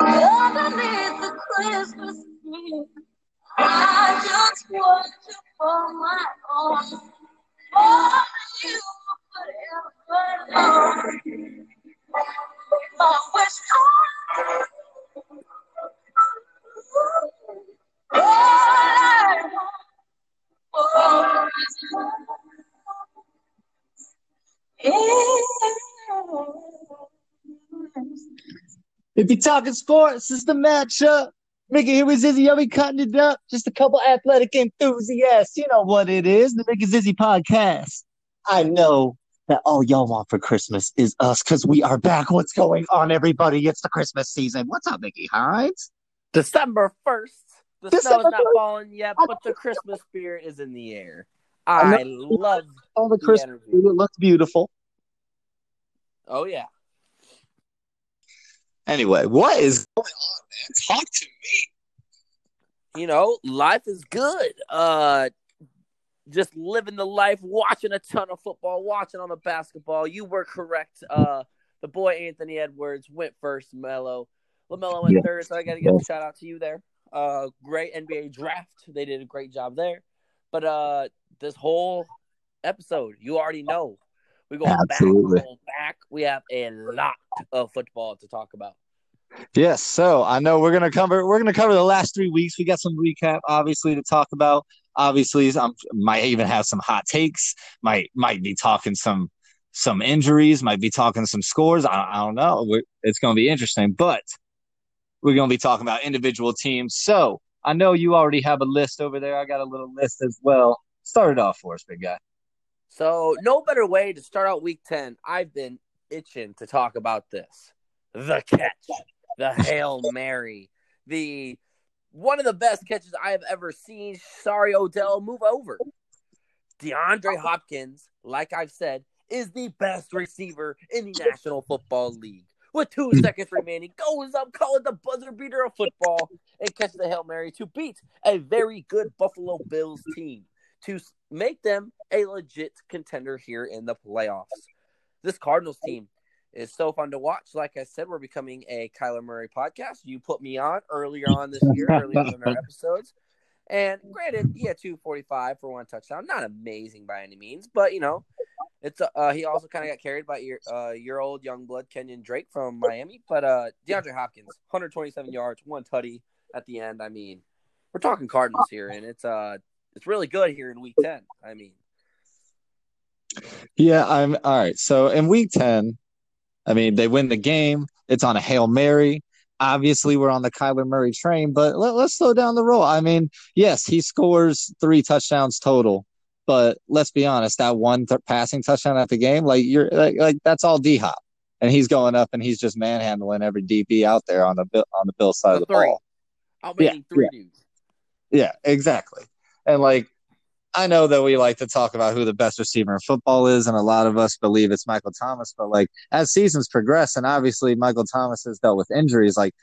Underneath the Christmas tree, I just want you for my own. You're talking sports, it's the matchup. Mickey here with Zizzy. I'll be cutting it up. Just a couple athletic enthusiasts. You know what it is. The Mickey Zizzy podcast. I know that all y'all want for Christmas is us because we are back. What's going on, everybody? It's the Christmas season. What's up, Mickey Hines? December 1st. The snow December is not 1st. falling yet, but the Christmas spirit is in the air. I love. All the The Christmas energy. It looks beautiful. Oh yeah. Anyway, what is going on, man? Talk to me. You know, life is good. Uh, just living the life, watching a ton of football, watching on the basketball. You were correct. Uh, the boy Anthony Edwards went first. Mello, Lamelo went Yeah. third. So I got to give Yeah. a shout out to you there. Uh, great NBA draft. They did a great job there. But uh, this whole episode, you already know. We go Absolutely. back, we go back. We have a lot of football to talk about. Yes, so I know we're gonna cover we're gonna cover the last three weeks. We got some recap, obviously, to talk about. Obviously, I might even have some hot takes. Might might be talking some some injuries. Might be talking some scores. I, I don't know. We're, it's gonna be interesting, but we're gonna be talking about individual teams. So I know you already have a list over there. I got a little list as well. Start it off for us, big guy. So, no better way to start out week 10. I've been itching to talk about this. The catch, the Hail Mary, the one of the best catches I have ever seen. Sorry, Odell, move over. DeAndre Hopkins, like I've said, is the best receiver in the National Football League. With two hmm. seconds remaining, goes up, call it the buzzer beater of football, and catches the Hail Mary to beat a very good Buffalo Bills team to make them a legit contender here in the playoffs. This Cardinals team is so fun to watch. Like I said, we're becoming a Kyler Murray podcast. You put me on earlier on this year, earlier in our episodes. And granted, he had 245 for one touchdown. Not amazing by any means, but you know, it's uh he also kind of got carried by your uh your old young blood Kenyon Drake from Miami. But uh DeAndre Hopkins, 127 yards, one tutty at the end. I mean, we're talking Cardinals here, and it's uh it's really good here in week 10. I mean, Yeah, I'm all right. So in week 10, I mean, they win the game. It's on a Hail Mary. Obviously, we're on the Kyler Murray train, but let, let's slow down the roll. I mean, yes, he scores three touchdowns total, but let's be honest, that one th- passing touchdown at the game, like you're like, like that's all D Hop, and he's going up and he's just manhandling every DB out there on the Bill on the Bill side The of the three. ball. how many three dudes? Yeah, exactly. And like, I know that we like to talk about who the best receiver in football is, and a lot of us believe it's Michael Thomas. But like, as seasons progress, and obviously Michael Thomas has dealt with injuries, like,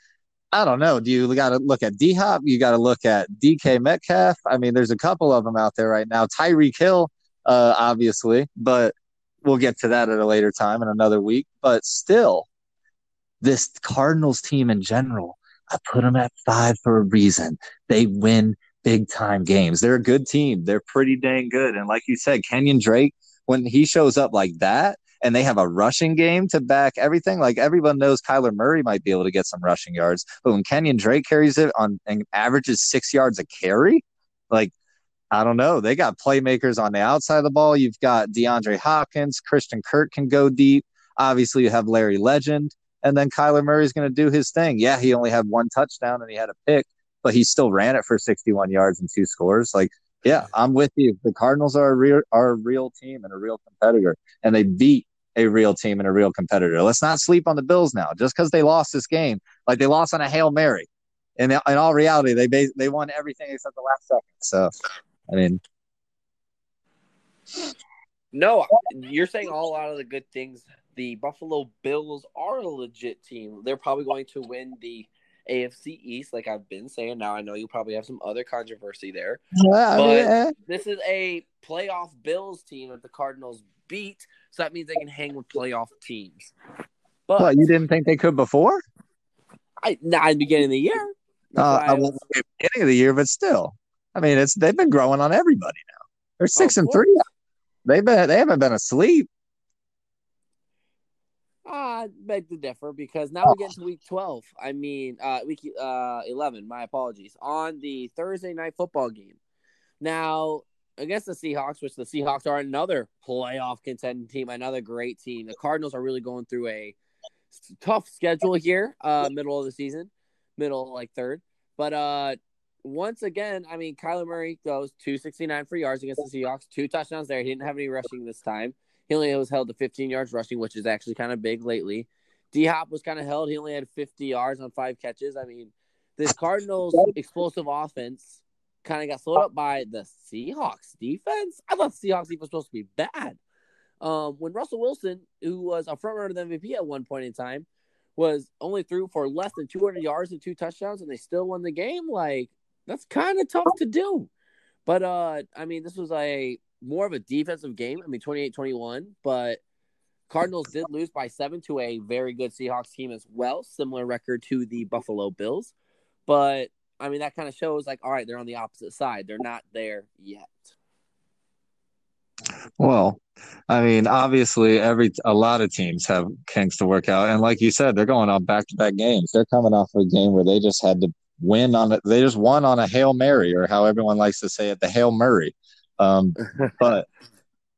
I don't know. Do you got to look at D Hop? You got to look at DK Metcalf. I mean, there's a couple of them out there right now. Tyreek Hill, uh, obviously, but we'll get to that at a later time in another week. But still, this Cardinals team in general, I put them at five for a reason. They win big time games. They're a good team. They're pretty dang good. And like you said, Kenyon Drake, when he shows up like that and they have a rushing game to back everything, like everyone knows Kyler Murray might be able to get some rushing yards. But when Kenyon Drake carries it on and averages six yards a carry, like I don't know. They got playmakers on the outside of the ball. You've got DeAndre Hopkins, Christian Kirk can go deep. Obviously, you have Larry Legend, and then Kyler Murray's going to do his thing. Yeah, he only had one touchdown and he had a pick, but he still ran it for 61 yards and two scores. Like, yeah, I'm with you. The Cardinals are a real are a real team and a real competitor, and they beat a real team and a real competitor. Let's not sleep on the Bills now. Just because they lost this game, like they lost on a hail mary. and in all reality, they they won everything except the last second. So, I mean, No, you're saying all out of the good things. The Buffalo Bills are a legit team. They're probably going to win the AFC East, like I've been saying. Now I know you probably have some other controversy there. yeah, But- eh. This is a playoff Bills team that the Cardinals beat, so that means they can hang with playoff teams. But What you didn't think they could before? I, not in the beginning of the year. Uh, I I was- was at the beginning of the year, but still, I mean, it's they've been growing on everybody now. They're six and course. three. They've been they haven't been asleep. I beg to differ because now we get into week 12. I mean, uh, week uh, 11, my apologies, on the Thursday night football game. Now, against the Seahawks, which the Seahawks are another playoff contending team, another great team. The Cardinals are really going through a tough schedule here, uh, middle of the season, middle like third. But uh, once again, I mean, Kyler Murray goes 269 for yards against the Seahawks, two touchdowns there. He didn't have any rushing this time. He only was held to 15 yards rushing, which is actually kind of big lately. D Hop was kind of held. He only had 50 yards on five catches. I mean, this Cardinals explosive offense kind of got slowed up by the Seahawks defense. I thought the Seahawks defense was supposed to be bad. Um, when Russell Wilson, who was a front runner to the MVP at one point in time, was only threw for less than 200 yards and two touchdowns, and they still won the game. Like that's kind of tough to do. But uh, I mean, this was a more of a defensive game. I mean, 28-21, but Cardinals did lose by seven to a very good Seahawks team as well, similar record to the Buffalo Bills. But I mean, that kind of shows like, all right, they're on the opposite side. They're not there yet. Well, I mean, obviously, every a lot of teams have kinks to work out, and like you said, they're going on back to back games. They're coming off a game where they just had to win on it. They just won on a hail mary, or how everyone likes to say it, the hail murray. Um, but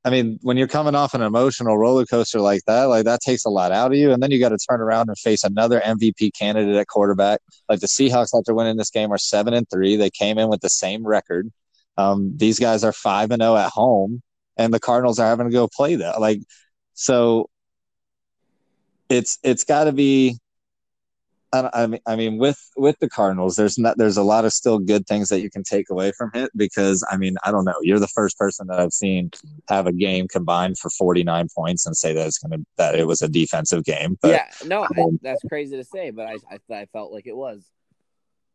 I mean, when you're coming off an emotional roller coaster like that, like that takes a lot out of you, and then you got to turn around and face another MVP candidate at quarterback. Like the Seahawks, after winning this game, are seven and three. They came in with the same record. Um, these guys are five and zero at home and the Cardinals are having to go play that. Like, so it's it's got to be. I, I mean, I mean, with with the Cardinals, there's not there's a lot of still good things that you can take away from it because I mean, I don't know. You're the first person that I've seen have a game combined for 49 points and say that it's gonna that it was a defensive game. But yeah, no, I, um, that's crazy to say, but I, I I felt like it was.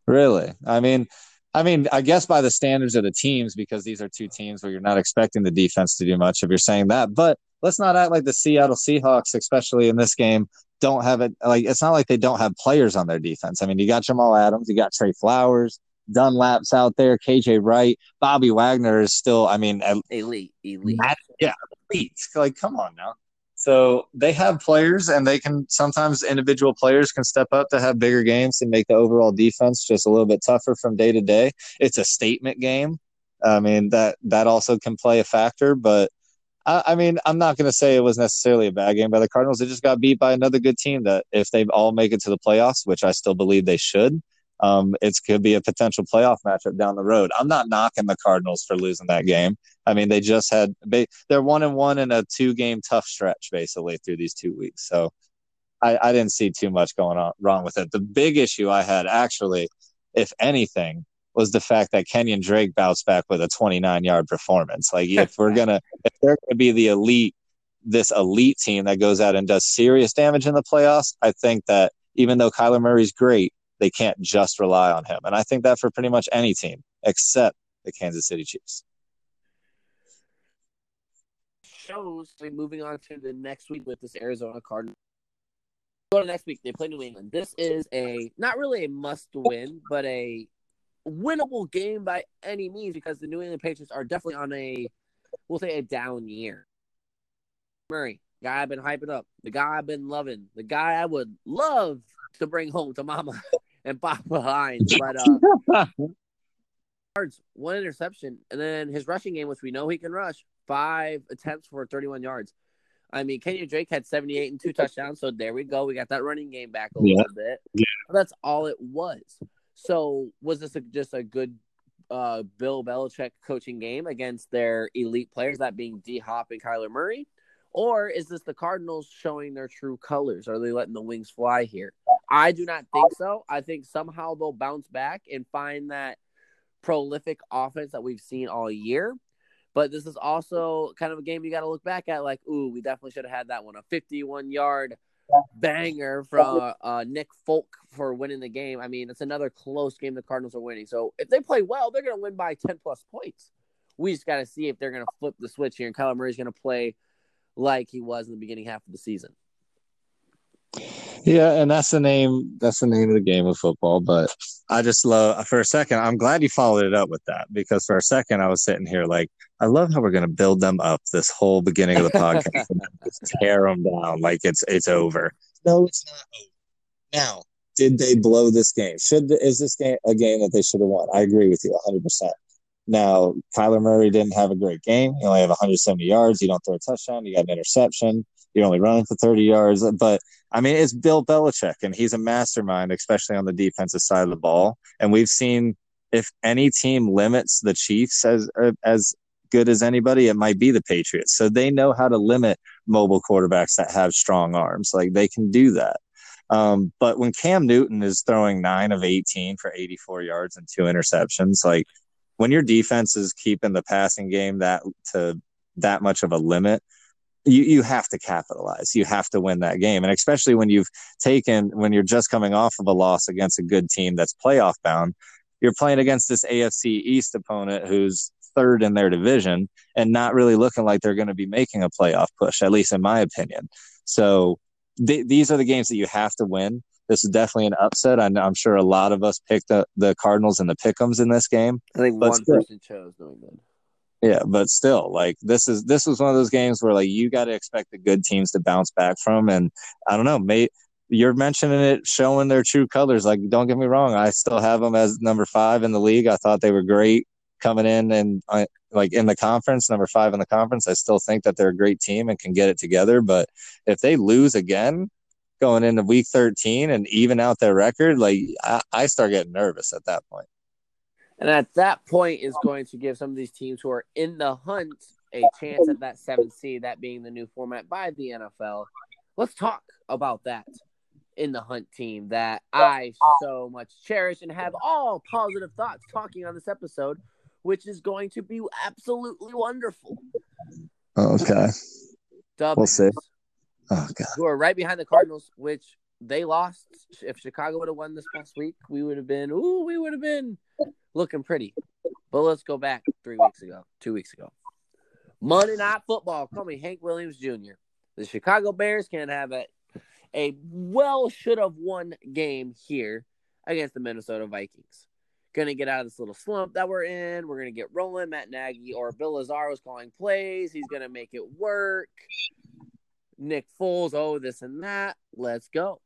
Really? I mean, I mean, I guess by the standards of the teams, because these are two teams where you're not expecting the defense to do much if you're saying that. But let's not act like the Seattle Seahawks, especially in this game, don't have it. Like, it's not like they don't have players on their defense. I mean, you got Jamal Adams, you got Trey Flowers, Dunlap's out there, KJ Wright, Bobby Wagner is still, I mean, Elite, elite. Yeah, elite. Like, come on now. So they have players, and they can sometimes individual players can step up to have bigger games and make the overall defense just a little bit tougher from day to day. It's a statement game. I mean that that also can play a factor, but I, I mean I'm not going to say it was necessarily a bad game by the Cardinals. They just got beat by another good team that if they all make it to the playoffs, which I still believe they should, um, it could be a potential playoff matchup down the road. I'm not knocking the Cardinals for losing that game. I mean, they just had they're one and one in a two game tough stretch basically through these two weeks. So I, I didn't see too much going on wrong with it. The big issue I had actually, if anything, was the fact that Kenyon Drake bounced back with a 29 yard performance. Like if we're gonna if they're gonna be the elite this elite team that goes out and does serious damage in the playoffs, I think that even though Kyler Murray's great, they can't just rely on him. And I think that for pretty much any team except the Kansas City Chiefs. Shows we're moving on to the next week with this Arizona Cardinals. Go to next week. They play New England. This is a not really a must win, but a winnable game by any means because the New England Patriots are definitely on a we'll say a down year. Murray, guy I've been hyping up, the guy I've been loving, the guy I would love to bring home to Mama and Papa Hines, but uh, yards, one interception, and then his rushing game, which we know he can rush, five attempts for 31 yards. I mean, Kenyon Drake had 78 and two touchdowns, so there we go. We got that running game back a Yeah. little bit. Yeah. That's all it was. So was this a, just a good uh, Bill Belichick coaching game against their elite players, that being D Hop and Kyler Murray? Or is this the Cardinals showing their true colors? Are they letting the wings fly here? I do not think so. I think somehow they'll bounce back and find that prolific offense that we've seen all year. But this is also kind of a game you got to look back at like, ooh, we definitely should have had that one. A 51 yard banger from uh, Nick Folk for winning the game. I mean, it's another close game the Cardinals are winning. So if they play well, they're going to win by 10 plus points. We just got to see if they're going to flip the switch here and Kyler Murray's going to play like he was in the beginning half of the season. Yeah, and that's the name. That's the name of the game of football. But I just love. For a second, I'm glad you followed it up with that because for a second I was sitting here like, I love how we're going to build them up this whole beginning of the podcast and just tear them down like it's it's over. No, it's not over. Now, did they blow this game? Should is this game a game that they should have won? I agree with you 100. percent Now, Kyler Murray didn't have a great game. You only have 170 yards. You don't throw a touchdown. You got an interception. You're only running for 30 yards. But I mean, it's Bill Belichick, and he's a mastermind, especially on the defensive side of the ball. And we've seen if any team limits the Chiefs as as good as anybody, it might be the Patriots. So they know how to limit mobile quarterbacks that have strong arms. Like they can do that. Um, but when Cam Newton is throwing nine of 18 for 84 yards and two interceptions, like when your defense is keeping the passing game that to that much of a limit, you, you have to capitalize. You have to win that game. And especially when you've taken, when you're just coming off of a loss against a good team that's playoff bound, you're playing against this AFC East opponent who's third in their division and not really looking like they're going to be making a playoff push, at least in my opinion. So th- these are the games that you have to win. This is definitely an upset. I am sure a lot of us picked the, the Cardinals and the Pickums in this game. I think one person chose New England. Yeah, but still, like this is this was one of those games where like you got to expect the good teams to bounce back from, and I don't know, mate. You're mentioning it, showing their true colors. Like, don't get me wrong, I still have them as number five in the league. I thought they were great coming in and uh, like in the conference, number five in the conference. I still think that they're a great team and can get it together. But if they lose again going into week 13 and even out their record, like I, I start getting nervous at that point. And at that point is going to give some of these teams who are in the hunt a chance at that seventh seed, that being the new format by the NFL. Let's talk about that in the hunt team that I so much cherish and have all positive thoughts talking on this episode, which is going to be absolutely wonderful. Okay. Dub we'll see. Oh god. Who are right behind the Cardinals, which they lost. If Chicago would have won this past week, we would have been ooh, we would have been looking pretty. But let's go back three weeks ago, two weeks ago. Monday Night Football, call me Hank Williams Jr. The Chicago Bears can't have a, a well should have won game here against the Minnesota Vikings. Gonna get out of this little slump that we're in. We're gonna get rolling. Matt Nagy or Bill Lazor was calling plays. He's gonna make it work. Nick Foles, oh, this and that. Let's go.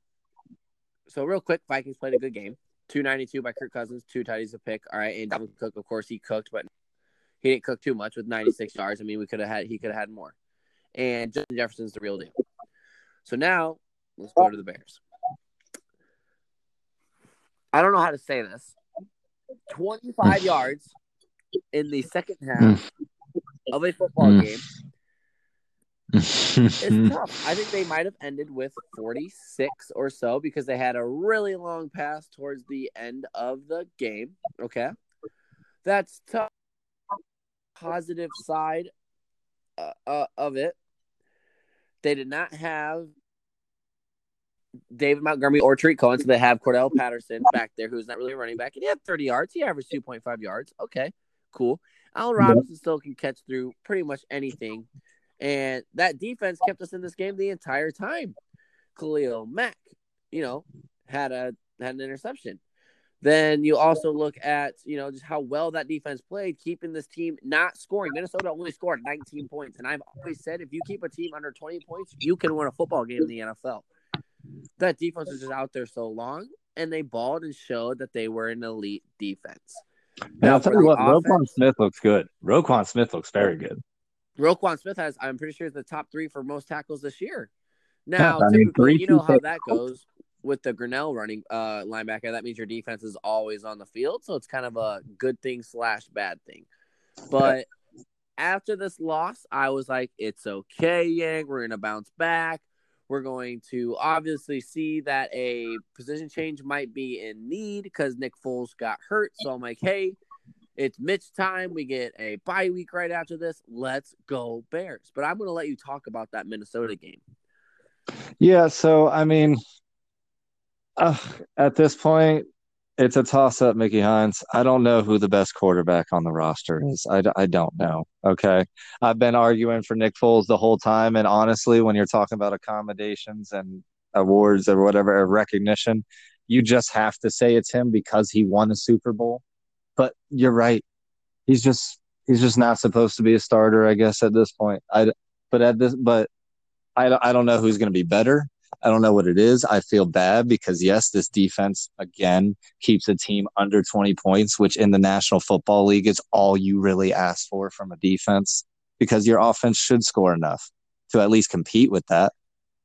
So real quick, Vikings played a good game. 292 by Kirk Cousins, two tidies a pick. All right, and Dalvin Cook, of course, he cooked, but he didn't cook too much with 96 yards. I mean, we could have had he could have had more. And Justin Jefferson's the real deal. So now let's go to the Bears. I don't know how to say this. 25 yards in the second half hmm. of a football hmm. game it's tough. I think they might have ended with 46 or so because they had a really long pass towards the end of the game. Okay. That's tough. Positive side uh, uh, of it. They did not have David Montgomery or Tarik Cohen, so they have Cordarrelle Patterson back there, who's not really a running back, and he had 30 yards. He averaged 2.5 yards. Okay, cool. Allen Robinson still can catch through pretty much anything. And that defense kept us in this game the entire time. Khalil Mack, you know, had a had an interception. Then you also look at, you know, just how well that defense played, keeping this team not scoring. Minnesota only scored 19 points. And I've always said if you keep a team under 20 points, you can win a football game in the NFL. That defense was just out there so long, and they balled and showed that they were an elite defense. Now, I'll tell you what, offense, Roquan Smith looks good. Roquan Smith looks very good. Roquan Smith has, I'm pretty sure, is the top three for most tackles this year. Now, yeah, typically, mean, you know how that goes with the Grinnell running uh, linebacker. That means your defense is always on the field, so it's kind of a good thing slash bad thing. But after this loss, I was like, "It's okay, Yang. We're gonna bounce back. We're going to obviously see that a position change might be in need because Nick Foles got hurt. So I'm like, hey." It's Mitch time. We get a bye week right after this. Let's go Bears. But I'm going to let you talk about that Minnesota game. Yeah. So, I mean, uh, at this point, it's a toss up, Mickey Hines. I don't know who the best quarterback on the roster is. I, I don't know. Okay. I've been arguing for Nick Foles the whole time. And honestly, when you're talking about accommodations and awards or whatever a recognition, you just have to say it's him because he won a Super Bowl. But you're right. He's just he's just not supposed to be a starter, I guess, at this point. I but at this but I I don't know who's going to be better. I don't know what it is. I feel bad because yes, this defense again keeps a team under 20 points, which in the National Football League is all you really ask for from a defense because your offense should score enough to at least compete with that.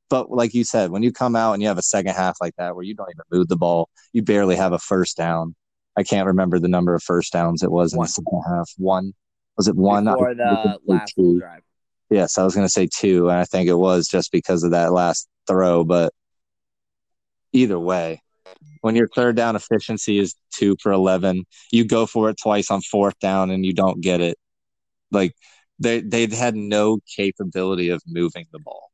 But like you said, when you come out and you have a second half like that where you don't even move the ball, you barely have a first down. I can't remember the number of first downs it was in One. the second half. One was it one? Before the last two. drive. Yes, I was going to say two, and I think it was just because of that last throw. But either way, when your third down efficiency is two for 11, you go for it twice on fourth down and you don't get it. Like they, they had no capability of moving the ball.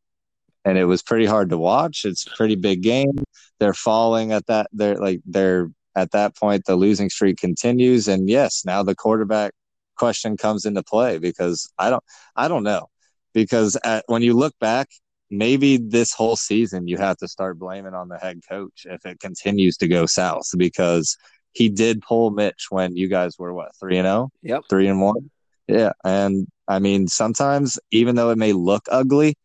And it was pretty hard to watch. It's a pretty big game. They're falling at that. They're like, they're at that point, the losing streak continues. And yes, now the quarterback question comes into play because I don't, I don't know because at, when you look back, maybe this whole season you have to start blaming on the head coach if it continues to go south because he did pull Mitch when you guys were what three and zero, Yep. three and one, yeah. And I mean, sometimes even though it may look ugly,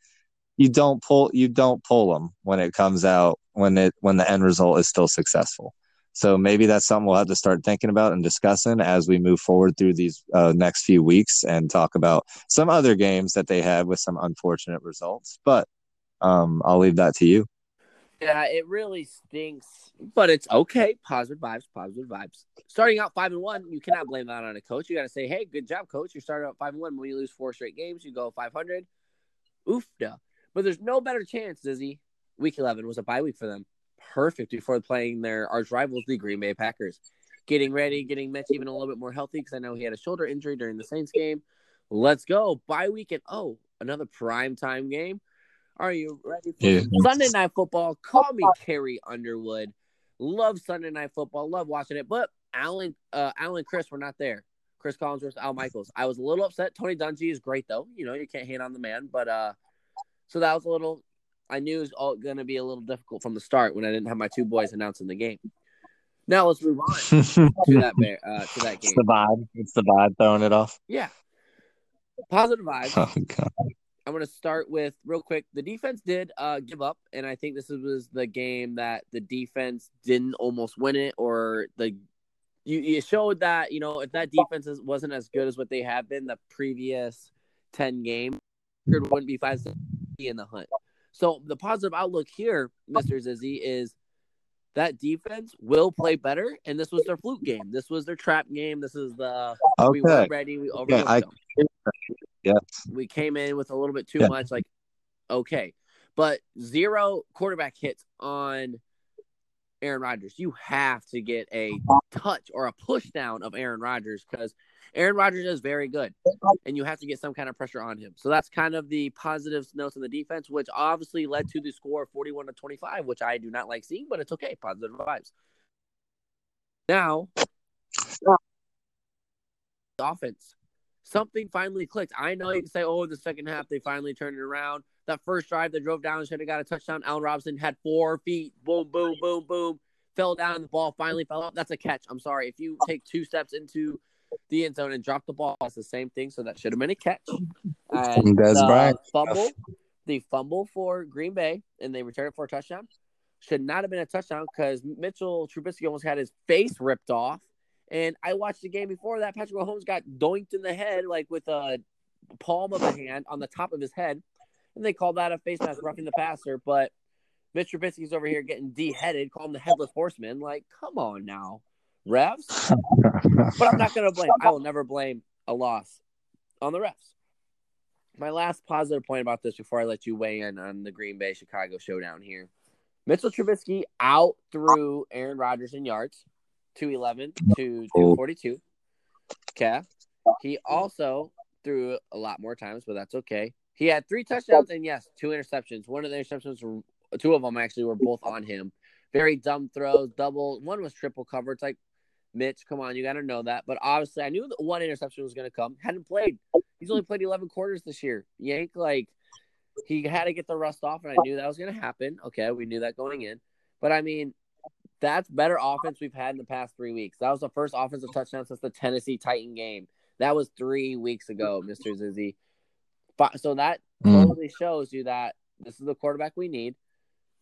you don't pull you don't pull them when it comes out when it when the end result is still successful. So maybe that's something we'll have to start thinking about and discussing as we move forward through these uh, next few weeks and talk about some other games that they had with some unfortunate results. But um, I'll leave that to you. Yeah, it really stinks, but it's okay. Positive vibes, positive vibes. Starting out five and one, you cannot blame that on a coach. You got to say, "Hey, good job, coach. You started out five and one. When you lose four straight games, you go five hundred. Oof, Oofda." But there's no better chance, Dizzy. Week eleven was a bye week for them. Perfect before playing their arch rivals, the Green Bay Packers. Getting ready, getting Mitch even a little bit more healthy because I know he had a shoulder injury during the Saints game. Let's go bye week and oh, another prime time game. Are you ready for Yeah. Sunday night football? Call me Carrie Underwood. Love Sunday night football. Love watching it. But Alan, uh, Alan, Chris were not there. Chris Collinsworth, Al Michaels. I was a little upset. Tony Dungy is great though. You know you can't hate on the man. But uh, so that was a little. I knew it was all going to be a little difficult from the start when I didn't have my two boys announcing the game. Now let's move on to that bear, uh, to that game. the vibe. It's the vibe throwing it off. Yeah, positive vibe. Oh god. I'm going to start with real quick. The defense did uh, give up, and I think this was the game that the defense didn't almost win it, or the you, you showed that you know if that defense is, wasn't as good as what they have been the previous ten games, it wouldn't be five in the hunt. So the positive outlook here, Mister Zizzy, is that defense will play better, and this was their fluke game. This was their trap game. This is the we Okay. weren't ready. We overlooked I- them Yes. we came in with a little bit too Yeah. much like okay but zero quarterback hits on aaron rodgers you have to get a touch or a push down of aaron rodgers because aaron rodgers is very good and you have to get some kind of pressure on him so that's kind of the positive notes in the defense which obviously led to the score of 41 to 25 which i do not like seeing but it's okay positive vibes now offense something finally clicked. I know you can say, oh, the second half they finally turned it around. That first drive they drove down should have got a touchdown. Allen Robinson had four feet, boom, boom, boom, boom, fell down, the ball finally fell up. That's a catch. I'm sorry. If you take two steps into the end zone and dropped the ball, it's the same thing. So that should have been a catch. And Dez the Bryant. fumble, the fumble for Green Bay, and they returned it for a touchdown. Should not have been a touchdown because Mitchell Trubisky almost had his face ripped off. And I watched the game before that. Patrick Mahomes got doinked in the head, like with a palm of a hand on the top of his head. And they called that a face mask roughing the passer. But Mitch Trubisky's over here getting deheaded, call him the headless horseman. Like, come on now, refs. But I'm not going to blame. I will never blame a loss on the refs. My last positive point about this before I let you weigh in on the Green Bay Chicago showdown here. Mitchell Trubisky out through Aaron Rodgers in yards, 211 to 242. Okay. He also threw a lot more times, but that's okay. He had three touchdowns and yes, two interceptions. One of the interceptions, two of them actually were both on him. Very dumb throws, double. One was triple cover. It's like, Mitch, come on, you got to know that. But obviously, I knew that one interception was going to come. Hadn't played. He's only played 11 quarters this year. Yank, like, he had to get the rust off, and I knew that was going to happen. Okay, we knew that going in, but I mean, that's better offense we've had in the past three weeks. That was the first offensive touchdown since the Tennessee Titan game. That was three weeks ago, Mister Zizzy. So that Mm. totally shows you that this is the quarterback we need.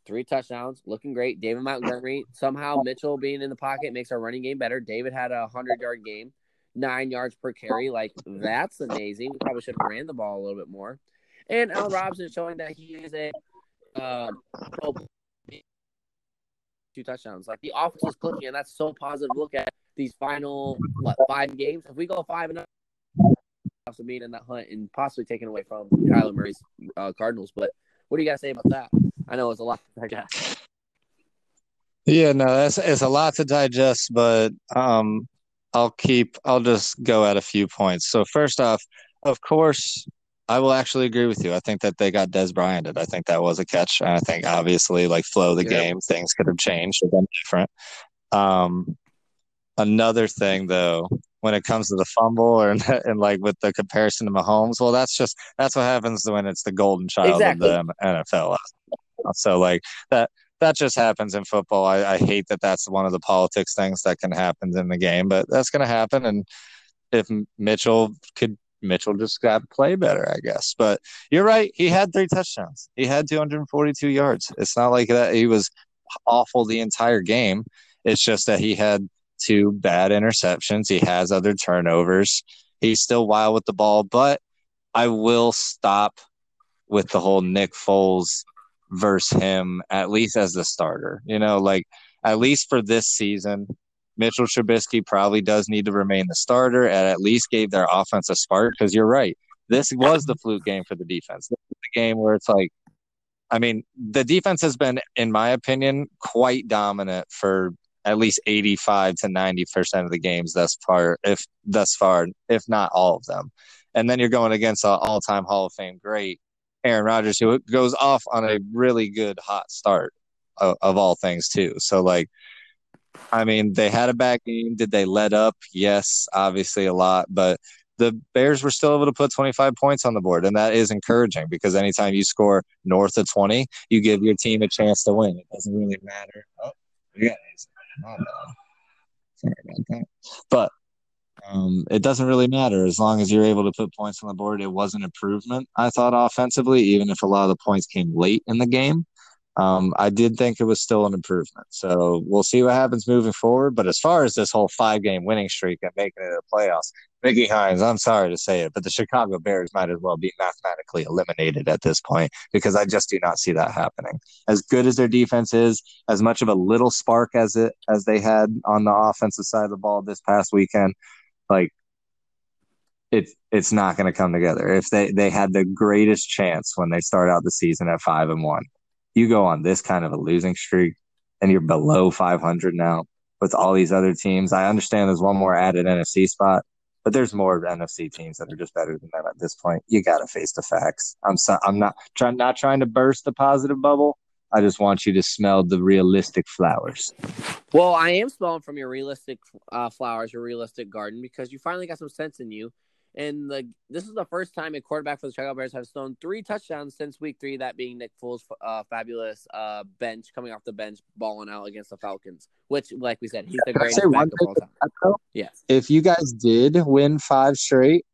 Three touchdowns, looking great. David Montgomery somehow Mitchell being in the pocket makes our running game better. David had a hundred yard game, nine yards per carry. Like that's amazing. We probably should have ran the ball a little bit more. And Al Robinson showing that he is a uh, two touchdowns. Like the offense is clicking, and that's so positive. Look at these final what five games. If we go five and up, also being in that hunt and possibly taken away from Kyler Murray's uh, Cardinals. But what do you guys say about that? I know it's a lot to digest. Yeah, no, that's it's a lot to digest, but um, I'll keep. I'll just go at a few points. So first off, of course, I will actually agree with you. I think that they got Dez Bryanted. I think that was a catch. And I think obviously, like flow of the game, things could have changed or been different. Um, another thing though, when it comes to the fumble or and like with the comparison to Mahomes, well, that's just that's what happens when it's the golden child Exactly. of the NFL. So like that that just happens in football. I, I hate that that's one of the politics things that can happen in the game, but that's going to happen. And if Mitchell could, Mitchell just got to play better, I guess. But you're right. He had three touchdowns. He had 242 yards. It's not like that he was awful the entire game. It's just that he had two bad interceptions. He has other turnovers. He's still wild with the ball, but I will stop with the whole Nick Foles versus him, at least as the starter. You know, like at least for this season, Mitchell Trubisky probably does need to remain the starter and at least gave their offense a spark because you're right. This was the fluke game for the defense. This is the game where it's like, I mean, the defense has been, in my opinion, quite dominant for at least 85 to 90% of the games thus far, if thus far, if not all of them. And then you're going against an all time Hall of Fame great Aaron Rodgers, who goes off on a really good hot start of, of all things too. So like, I mean, they had a bad game. Did they let up? Yes, obviously a lot, but the Bears were still able to put 25 points on the board, and that is encouraging because anytime you score north of 20, you give your team a chance to win. It doesn't really matter. Oh, yeah. Sorry about that. But um, it doesn't really matter as long as you're able to put points on the board. It was an improvement, I thought, offensively, even if a lot of the points came late in the game. Um, I did think it was still an improvement. So we'll see what happens moving forward. But as far as this whole five game winning streak and making it a playoffs, Mickey Hines, I'm sorry to say it, but the Chicago Bears might as well be mathematically eliminated at this point because I just do not see that happening. As good as their defense is, as much of a little spark as it as they had on the offensive side of the ball this past weekend, like it's it's not going to come together. If they they had the greatest chance when they start out the season at five and one, you go on this kind of a losing streak, and you're below 500 now with all these other teams. I understand there's one more added NFC spot, but there's more NFC teams that are just better than them at this point. You got to face the facts. I'm so, I'm not trying not trying to burst the positive bubble. I just want you to smell the realistic flowers. Well, I am smelling from your realistic uh, flowers, your realistic garden, because you finally got some sense in you. And the this is the first time a quarterback for the Chicago Bears has thrown three touchdowns since week three. That being Nick Foles' uh, fabulous uh, bench coming off the bench, balling out against the Falcons. Which, like we said, he's the greatest say one backup of all time. Yes. If you guys did win five straight,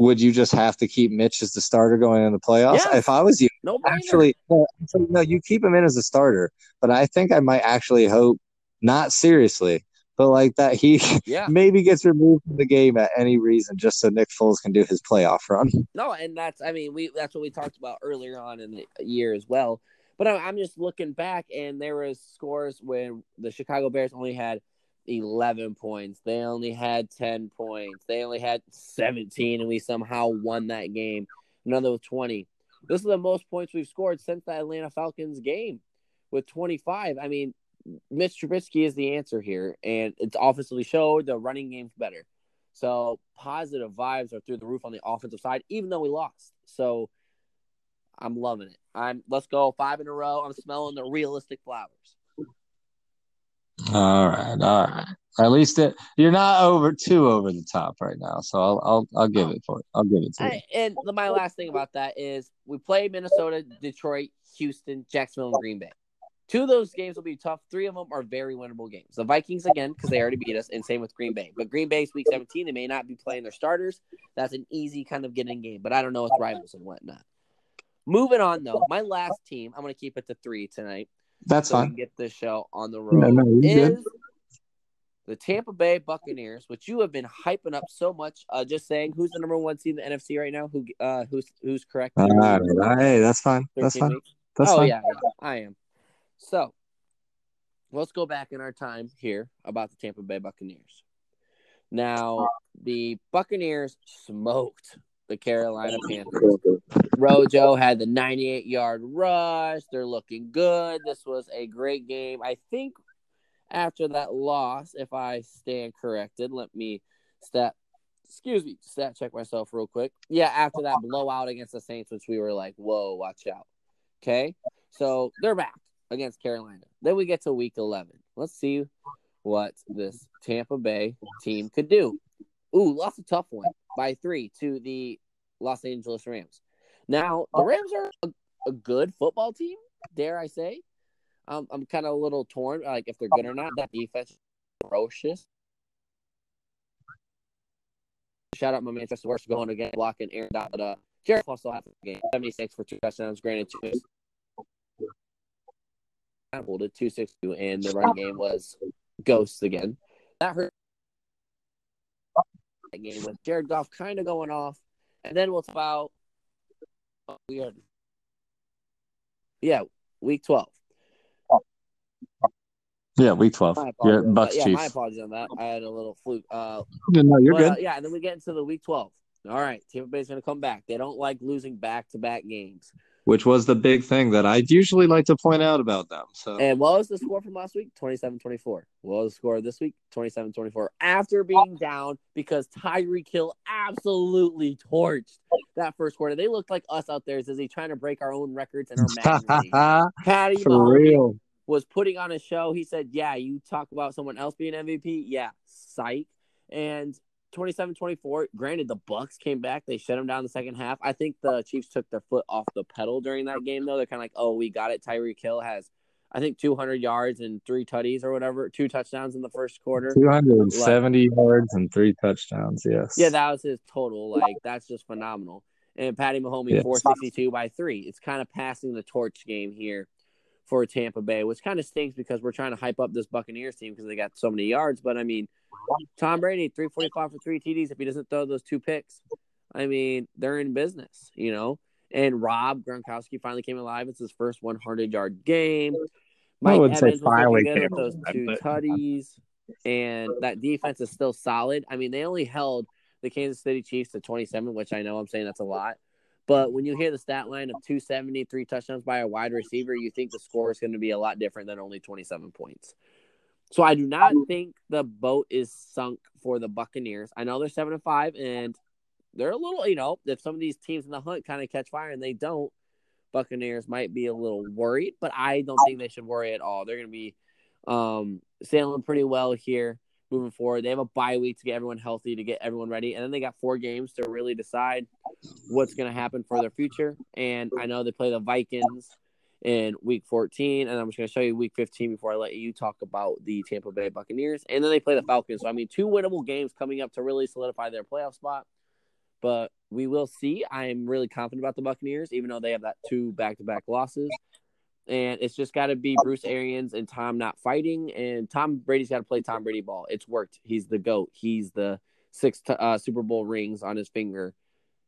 would you just have to keep Mitch as the starter going in the playoffs? Yes. If I was you, No actually, no, actually, no, you keep him in as a starter. But I think I might actually hope, not seriously, but like that he Yeah. maybe gets removed from the game at any reason, just so Nick Foles can do his playoff run. No, and that's I mean we that's what we talked about earlier on in the year as well. But I'm, I'm just looking back, and there was scores when the Chicago Bears only had 11 points. They only had 10 points. They only had 17, and we somehow won that game. Another with 20. This is the most points we've scored since the Atlanta Falcons game with 25. I mean, Mitch Trubisky is the answer here, and it's obviously showed the running game's better. So positive vibes are through the roof on the offensive side, even though we lost. So I'm loving it. I'm let's go five in a row. I'm smelling the realistic flowers. All right, all right. At least it, you're not over too over the top right now, so I'll I'll I'll give it for it. I'll give it to you. I, and my last thing about that is we play Minnesota, Detroit, Houston, Jacksonville, and Green Bay. Two of those games will be tough. Three of them are very winnable games. The Vikings again because they already beat us, and same with Green Bay. But Green Bay's week 17, they may not be playing their starters. That's an easy kind of getting game. But I don't know with rivals and whatnot. Moving on though, my last team, I'm going to keep it to three tonight. That's so fine. get this show on the road. No, no, you're good. is the Tampa Bay Buccaneers, which you have been hyping up so much. Uh, just saying, who's the number one team in the NFC right now? Who uh, who's who's correct? All right, all right. Hey, that's fine. That's 13 fine. weeks? That's oh fine. yeah, yeah, I am. So let's go back in our time here about the Tampa Bay Buccaneers. Now the Buccaneers smoked the Carolina Panthers. Rojo had the 98 yard rush. They're looking good. This was a great game. I think after that loss, if I stand corrected, let me stat excuse me, stat check myself real quick. Yeah, after that blowout against the Saints, which we were like, whoa, watch out. Okay. So they're back against Carolina. Then we get to week 11. Let's see what this Tampa Bay team could do. Ooh, lost a tough one by three to the Los Angeles Rams. Now, the Rams are a, a good football team, dare I say. Um, I'm kind of a little torn, like if they're good or not. That defense ferocious. Shout out my Manchester Worst going again, blocking Aaron Donald. Uh, Jared Goff still has the game. 76 for two touchdowns, granted two. Hold it 262, and the run game was ghosts again. That hurt that game with Jared Goff kind of going off. And then we'll talk about oh, we are yeah, week 12. Yeah, week twelve. My Bucks yeah, Chiefs. my apologies on that. I had a little fluke. Uh, No, you're but, uh, good. yeah, and then we get into the week 12. All right, Tampa Bay's going to come back. They don't like losing back to back games. Which was the big thing that I'd usually like to point out about them. So And what was the score from last week? 27 24. What was the score this week? 27 24. After being down because Tyreek Hill absolutely torched that first quarter. They looked like us out there, is he trying to break our own records and our magazine. Patty for real. was putting on a show. He said, Yeah, you talk about someone else being MVP. Yeah, psych. And 27 24. Granted, the Bucks came back. They shut them down the second half. I think the Chiefs took their foot off the pedal during that game, though. They're kind of like, Oh, we got it. Tyreek Hill has, I think, 200 yards and three tutties or whatever, two touchdowns in the first quarter. 270 yards and three touchdowns. Yes. Yeah, that was his total. Like, that's just phenomenal. And Patty Mahomes, Yes. 462 by three. It's kind of passing the torch game here for Tampa Bay, which kind of stinks because we're trying to hype up this Buccaneers team because they got so many yards. But I mean, Tom Brady, 345 for three TDs. If he doesn't throw those two picks, I mean, they're in business, you know? And Rob Gronkowski finally came alive. It's his first 100 yard game. I would say Evans looking finally came with those alive, two but- tutties. And that defense is still solid. I mean, they only held the Kansas City Chiefs to 27, which I know I'm saying that's a lot. But when you hear the stat line of 270, three touchdowns by a wide receiver, you think the score is going to be a lot different than only 27 points. So I do not think the boat is sunk for the Buccaneers. I know they're seven and five, and they're a little, you know, if some of these teams in the hunt kind of catch fire and they don't, Buccaneers might be a little worried. But I don't think they should worry at all. They're going to be um, sailing pretty well here moving forward. They have a bye week to get everyone healthy, to get everyone ready, and then they got four games to really decide what's going to happen for their future. And I know they play the Vikings in week 14, and I'm just going to show you week 15 before I let you talk about the Tampa Bay Buccaneers. And then they play the Falcons. So, I mean, two winnable games coming up to really solidify their playoff spot. But we will see. I'm really confident about the Buccaneers, even though they have that two back to back losses. And it's just got to be Bruce Arians and Tom not fighting. And Tom Brady's got to play Tom Brady ball. It's worked. He's the GOAT. He's the six uh, Super Bowl rings on his finger.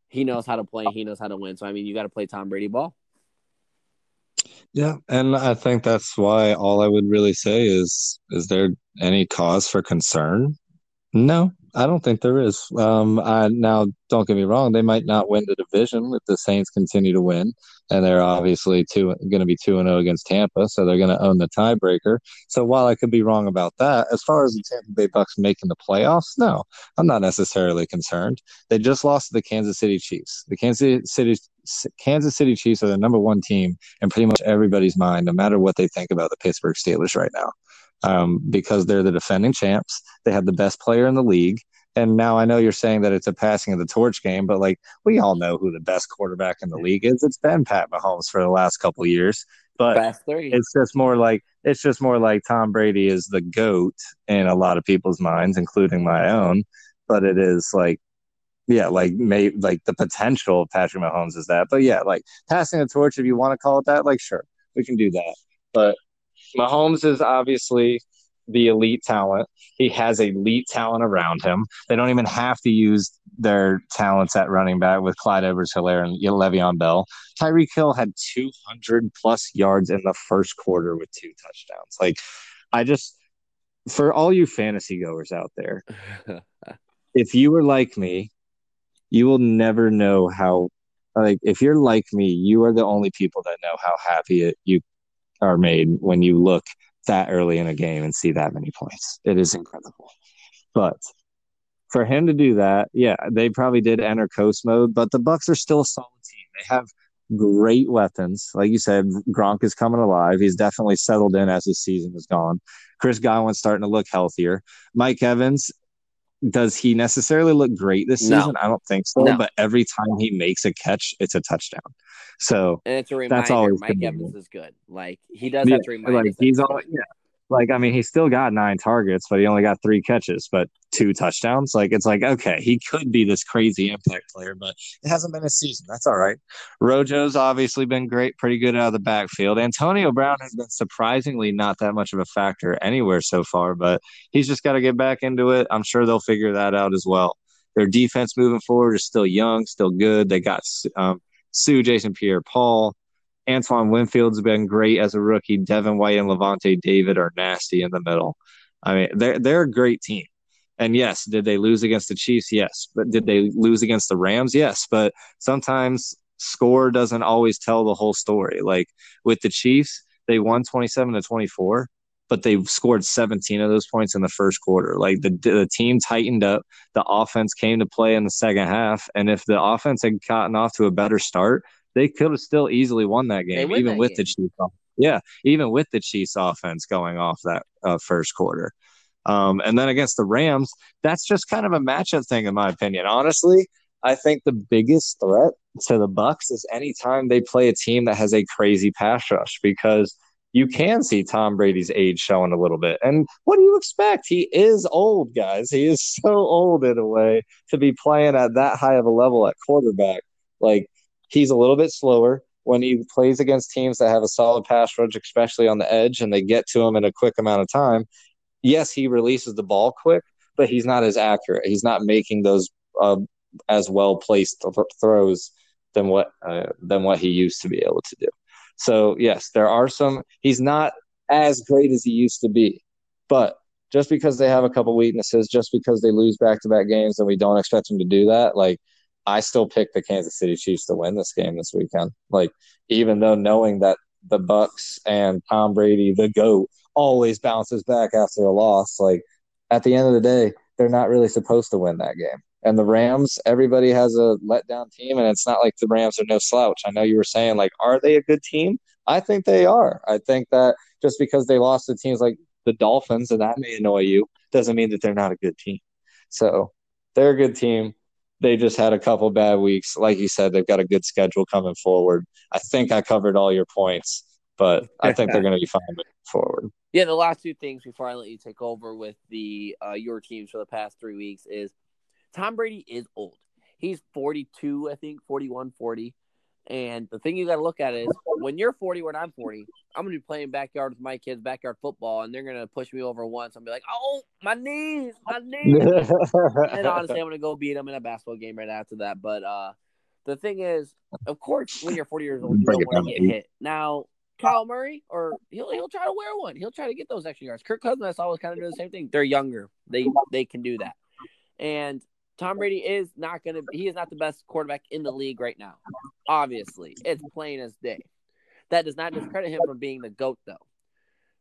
He knows how to play. He knows how to win. So, I mean, you got to play Tom Brady ball. Yeah, and I think that's why all I would really say is is there any cause for concern? No, I don't think there is. Um, I, now, don't get me wrong; they might not win the division if the Saints continue to win, and they're obviously two going to be two and zero against Tampa, so they're going to own the tiebreaker. So while I could be wrong about that, as far as the Tampa Bay Bucks making the playoffs, no, I'm not necessarily concerned. They just lost to the Kansas City Chiefs. The Kansas City Kansas City Chiefs are the number one team in pretty much everybody's mind, no matter what they think about the Pittsburgh Steelers right now. Um, because they're the defending champs. They have the best player in the league. And now I know you're saying that it's a passing of the torch game, but like we all know who the best quarterback in the league is. It's been Pat Mahomes for the last couple years. But it's just more like it's just more like Tom Brady is the goat in a lot of people's minds, including my own. But it is like, yeah, like may like the potential of Patrick Mahomes is that. But yeah, like passing the torch, if you want to call it that, like sure, we can do that. But Mahomes is obviously the elite talent. He has elite talent around him. They don't even have to use their talents at running back with Clyde Edwards Helaire and Le'Veon Bell. Tyreek Hill had 200 plus yards in the first quarter with two touchdowns. Like, I just, for all you fantasy goers out there, if you were like me, you will never know how, like, if you're like me, you are the only people that know how happy it, you are made when you look that early in a game and see that many points. It is incredible. But for him to do that, yeah, they probably did enter coast mode, but the Bucks are still a solid team. They have great weapons. Like you said, Gronk is coming alive. He's definitely settled in as his season has gone. Chris Godwin's starting to look healthier. Mike Evans, does he necessarily look great this No. season? I don't think so. No. But every time he makes a catch, it's a touchdown. So and it's a That's always Mike. Evans is good. Like he does Yeah, have to remind like he's all yeah. Like I mean, he still got nine targets, but he only got three catches, but two touchdowns. Like it's like okay, he could be this crazy impact player, but it hasn't been a season. That's all right. Rojo's obviously been great, pretty good out of the backfield. Antonio Brown has been surprisingly not that much of a factor anywhere so far, but he's just got to get back into it. I'm sure they'll figure that out as well. Their defense moving forward is still young, still good. They got um, Sue, Jason Pierre-Paul. Antoine Winfield's been great as a rookie. Devin White and Lavonte David are nasty in the middle. I mean, they're they're a great team. And yes, did they lose against the Chiefs? Yes. But did they lose against the Rams? Yes. But sometimes score doesn't always tell the whole story. Like with the Chiefs, they won 27 to 24, but they scored 17 of those points in the first quarter. Like the the team tightened up, the offense came to play in the second half, and if the offense had gotten off to a better start, they could have still easily won that game, even that with the. Chiefs. Yeah, even with the Chiefs offense going off that uh, first quarter. Um, and then against the Rams, that's just kind of a matchup thing, in my opinion. Honestly, I think the biggest threat to the Bucks is anytime they play a team that has a crazy pass rush because you can see Tom Brady's age showing a little bit. And what do you expect? He is old, guys. He is so old in a way to be playing at that high of a level at quarterback. Like he's a little bit slower when he plays against teams that have a solid pass rush, especially on the edge, and they get to him in a quick amount of time. Yes, he releases the ball quick, but he's not as accurate. He's not making those uh, as well placed th- throws than what uh, than what he used to be able to do. So yes, there are some. He's not as great as he used to be, but just because they have a couple weaknesses, just because they lose back to back games, and we don't expect them to do that, like I still pick the Kansas City Chiefs to win this game this weekend. Like even though knowing that the Bucks and Tom Brady, the GOAT, always bounces back after a loss, like at the end of the day, they're not really supposed to win that game. And the Rams, everybody has a letdown team, and it's not like the Rams are no slouch. I know you were saying, like, are they a good team? I think they are. I think that just because they lost to teams like the Dolphins, and that may annoy you, doesn't mean that they're not a good team. So they're a good team. They just had a couple bad weeks. Like you said, they've got a good schedule coming forward. I think I covered all your points, but I think they're going to be fine moving forward. Yeah, the last two things before I let you take over with the uh, your teams for the past three weeks is Tom Brady is old. He's 42, I think, 41, 40. And the thing you got to look at is when you're 40, when I'm 40, I'm going to be playing backyard with my kids, backyard football, and they're going to push me over once and be like, oh, my knees, my knees. and honestly, I'm going to go beat them in a basketball game right after that. But uh, the thing is, of course, when you're 40 years old, you don't want to get hit. Now, Kyler Murray, or he'll he'll try to wear one. He'll try to get those extra yards. Kirk Cousins, I saw was kind of doing the same thing. They're younger. They they can do that. And Tom Brady is not going to. He is not the best quarterback in the league right now. Obviously, it's plain as day. That does not discredit him from being the goat, though.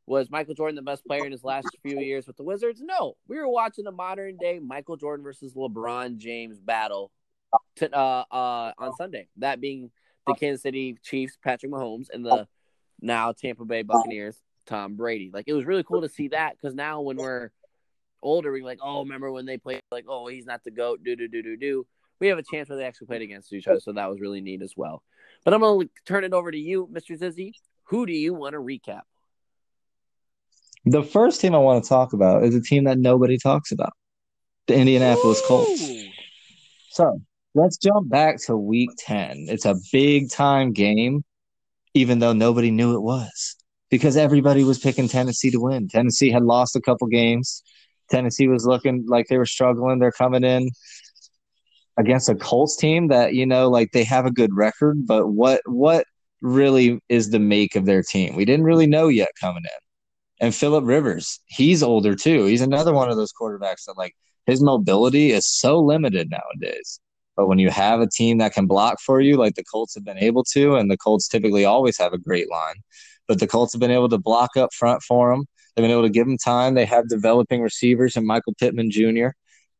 Was Michael Jordan the best player in his last few years with the Wizards? No. We were watching a modern day Michael Jordan versus LeBron James battle to, uh, uh, on Sunday. That being the Kansas City Chiefs, Patrick Mahomes, and the now Tampa Bay Buccaneers, Tom Brady. Like it was really cool to see that because now when we're older, we're like, oh, remember when they played like, oh, he's not the goat, do do do do do. We have a chance where they actually played against each other, so that was really neat as well. But I'm gonna turn it over to you, Mr. Zizzy. Who do you want to recap? The first team I want to talk about is a team that nobody talks about the Indianapolis Colts. So let's jump back to week 10. It's a big time game, even though nobody knew it was because everybody was picking Tennessee to win. Tennessee had lost a couple games. Tennessee was looking like they were struggling. They're coming in against a Colts team that, you know, like they have a good record, but what what really is the make of their team? We didn't really know yet coming in. And Philip Rivers, he's older too. He's another one of those quarterbacks that like his mobility is so limited nowadays. But when you have a team that can block for you, like the Colts have been able to, and the Colts typically always have a great line, but the Colts have been able to block up front for them. They've been able to give him time. They have developing receivers and Michael Pittman Jr.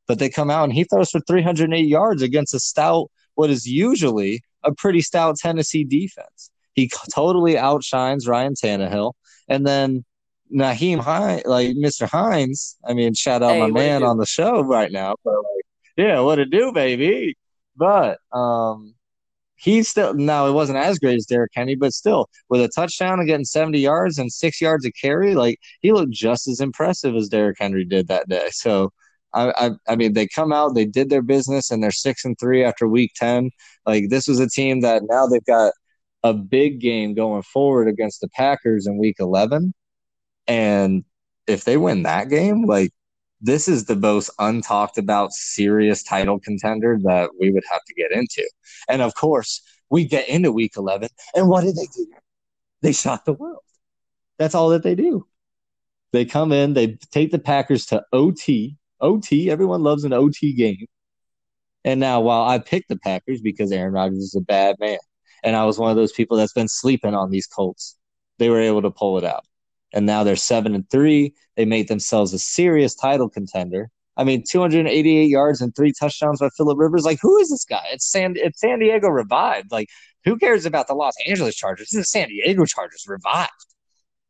But they come out and he throws for 308 yards against a stout, what is usually a pretty stout Tennessee defense. He totally outshines Ryan Tannehill. And then Nyheim Hines, like Mr. Hines, I mean, shout out Hey, my man on the show right now. But like, yeah, what it do, baby? But um, he's still now it wasn't as great as Derrick Henry, but still with a touchdown and getting 70 yards and six yards of carry, like he looked just as impressive as Derrick Henry did that day. So I, I I mean they come out, they did their business and they're six and three after week 10. Like this was a team that now they've got a big game going forward against the Packers in week 11. And if they win that game, like this is the most untalked about serious title contender that we would have to get into. And of course, we get into week 11, and what did they do? They shot the world. That's all that they do. They come in, they take the Packers to OT. OT, everyone loves an OT game. And now, while I picked the Packers because Aaron Rodgers is a bad man, and I was one of those people that's been sleeping on these Colts, they were able to pull it out. And now they're seven and three. They made themselves a serious title contender. I mean, 288 yards and three touchdowns by Philip Rivers. Like, who is this guy? It's San it's San Diego revived. Like, who cares about the Los Angeles Chargers? This is San Diego Chargers revived.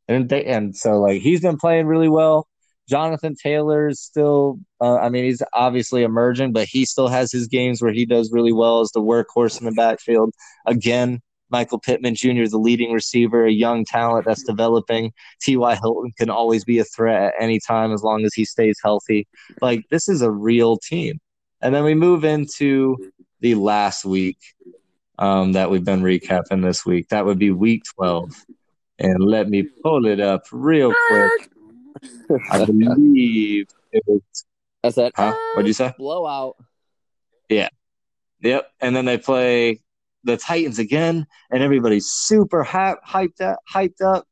And they and so like he's been playing really well. Jonathan Taylor is still, uh, I mean, he's obviously emerging, but he still has his games where he does really well as the workhorse in the backfield. Again, Michael Pittman Jr., the leading receiver, a young talent that's developing. T.Y. Hilton can always be a threat at any time as long as he stays healthy. Like, this is a real team. And then we move into the last week um, that we've been recapping this week. That would be week 12. And let me pull it up real quick. I believe it was. That's it. Huh? What'd you say? Blowout. Yeah. Yep. And then they play the Titans again, and everybody's super hyped up. Hyped up.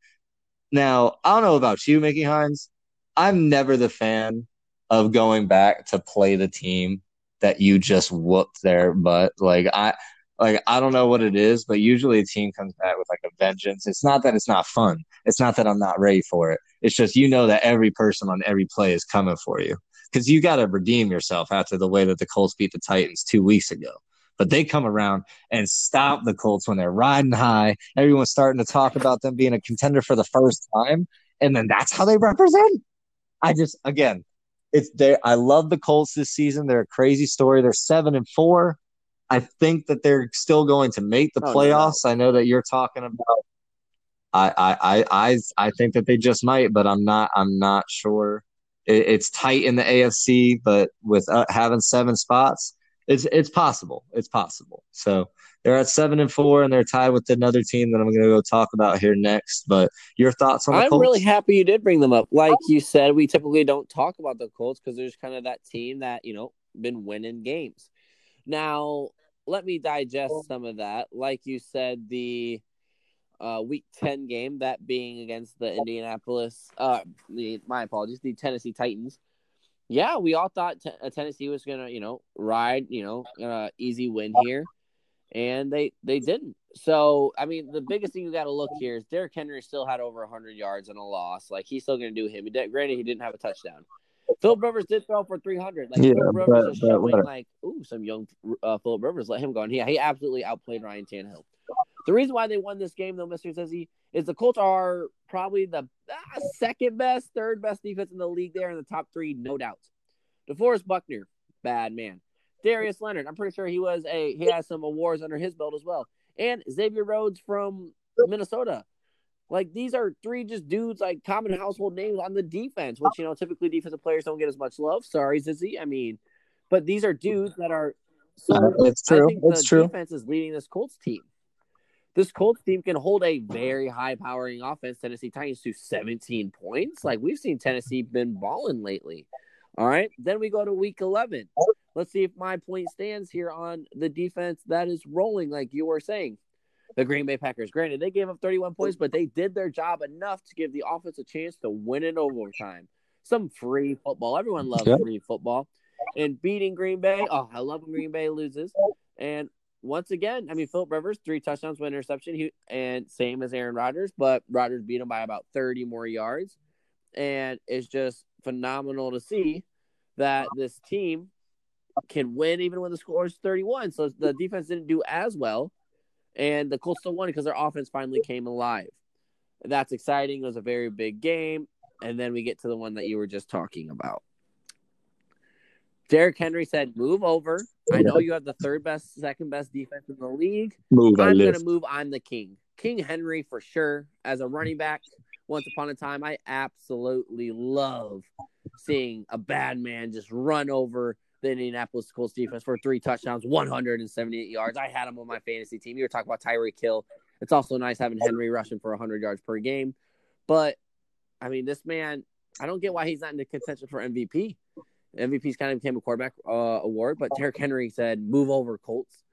Now, I don't know about you, Mickey Hines. I'm never the fan of going back to play the team that you just whooped their butt. Like I, like I don't know what it is, but usually a team comes back with like a vengeance. It's not that it's not fun. It's not that I'm not ready for it. It's just you know that every person on every play is coming for you because you got to redeem yourself after the way that the Colts beat the Titans two weeks ago. But they come around and stop the Colts when they're riding high. Everyone's starting to talk about them being a contender for the first time, and then that's how they represent. I just again, it's there. I love the Colts this season. They're a crazy story. They're seven and four. I think that they're still going to make the Oh, no playoffs. I know that you're talking about. I, I I I I think that they just might, but I'm not. I'm not sure. It, it's tight in the AFC, but with uh, having seven spots, it's it's possible. It's possible. So they're at seven and four, and they're tied with another team that I'm going to go talk about here next. But your thoughts on the I'm Colts? really happy you did bring them up. Like you said, we typically don't talk about the Colts because there's kind of that team that, you know, been winning games. Now, let me digest some of that. Like you said, the uh, week 10 game, that being against the Indianapolis, uh, the, my apologies, the Tennessee Titans. Yeah, we all thought t- uh, Tennessee was going to, you know, ride, you know, uh, easy win here. And they, they didn't. So, I mean, the biggest thing you got to look here is Derrick Henry still had over 100 yards and a loss. Like, he's still going to do him. He did, granted, he didn't have a touchdown. Philip Rivers did throw for 300. Like, Yeah, Philip Rivers but- is but showing, whatever. like, ooh, some young uh, Philip Rivers. Let him go. And yeah, he absolutely outplayed Ryan Tannehill. The reason why they won this game, though, Mr. Zizzy, is the Colts are probably the ah, second best, third best defense in the league there in the top three, no doubt. DeForest Buckner, bad man. Darius Leonard, I'm pretty sure he was a he has some awards under his belt as well. And Xavier Rhodes from Minnesota. Like these are three just dudes like common household names on the defense, which you know typically defensive players don't get as much love. Sorry, Zizzy. I mean, but these are dudes that are. So it's true. I think It's the true. defense is leading this Colts team. This Colts team can hold a very high powering offense. Tennessee Titans to 17 points. Like we've seen Tennessee been balling lately. All right. Then we go to week 11. Let's see if my point stands here on the defense that is rolling, like you were saying. The Green Bay Packers. Granted, they gave up 31 points, but they did their job enough to give the offense a chance to win in overtime. Some free football. Everyone loves free football. And beating Green Bay. Oh, I love when Green Bay loses. And once again, I mean, Philip Rivers, three touchdowns, one interception, he, and same as Aaron Rodgers, but Rodgers beat him by about 30 more yards. And it's just phenomenal to see that this team can win even when the score is 31. So the defense didn't do as well. And the Colts still won because their offense finally came alive. That's exciting. It was a very big game. And then we get to the one that you were just talking about. Derrick Henry said, Move over. I know you have the third best, second best defense in the league. Move. I'm going to move. I'm the king. King Henry for sure. As a running back, once upon a time, I absolutely love seeing a bad man just run over the Indianapolis Colts defense for three touchdowns, 178 yards. I had him on my fantasy team. You were talking about Tyreek Hill. It's also nice having Henry rushing for 100 yards per game. But, I mean, this man, I don't get why he's not in the contention for MVP. MVP's kind of became a quarterback uh, award, but Derrick Henry said, "Move over, Colts.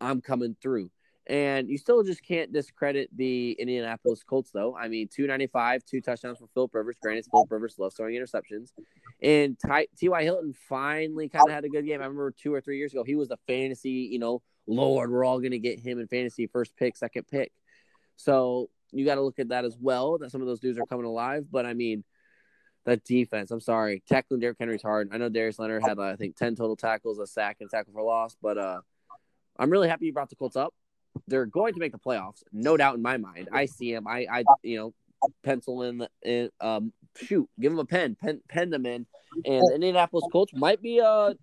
I'm coming through." And you still just can't discredit the Indianapolis Colts, though. I mean, 295, two touchdowns for Philip Rivers. Granted, Philip Rivers loves throwing interceptions. And T.Y. Hilton finally kind of had a good game. I remember two or three years ago, he was the fantasy, you know, Lord, we're all going to get him in fantasy first pick, second pick. So you got to look at that as well, that some of those dudes are coming alive. But I mean, that defense, I'm sorry. Tackling Derrick Henry's hard. I know Darius Leonard had, uh, I think, 10 total tackles, a sack, and tackle for loss. But uh, I'm really happy you brought the Colts up. They're going to make the playoffs, no doubt in my mind. I see them. I, I you know, pencil in, the, in um, shoot, give them a pen, pen, pen them in. And Indianapolis Colts might be a,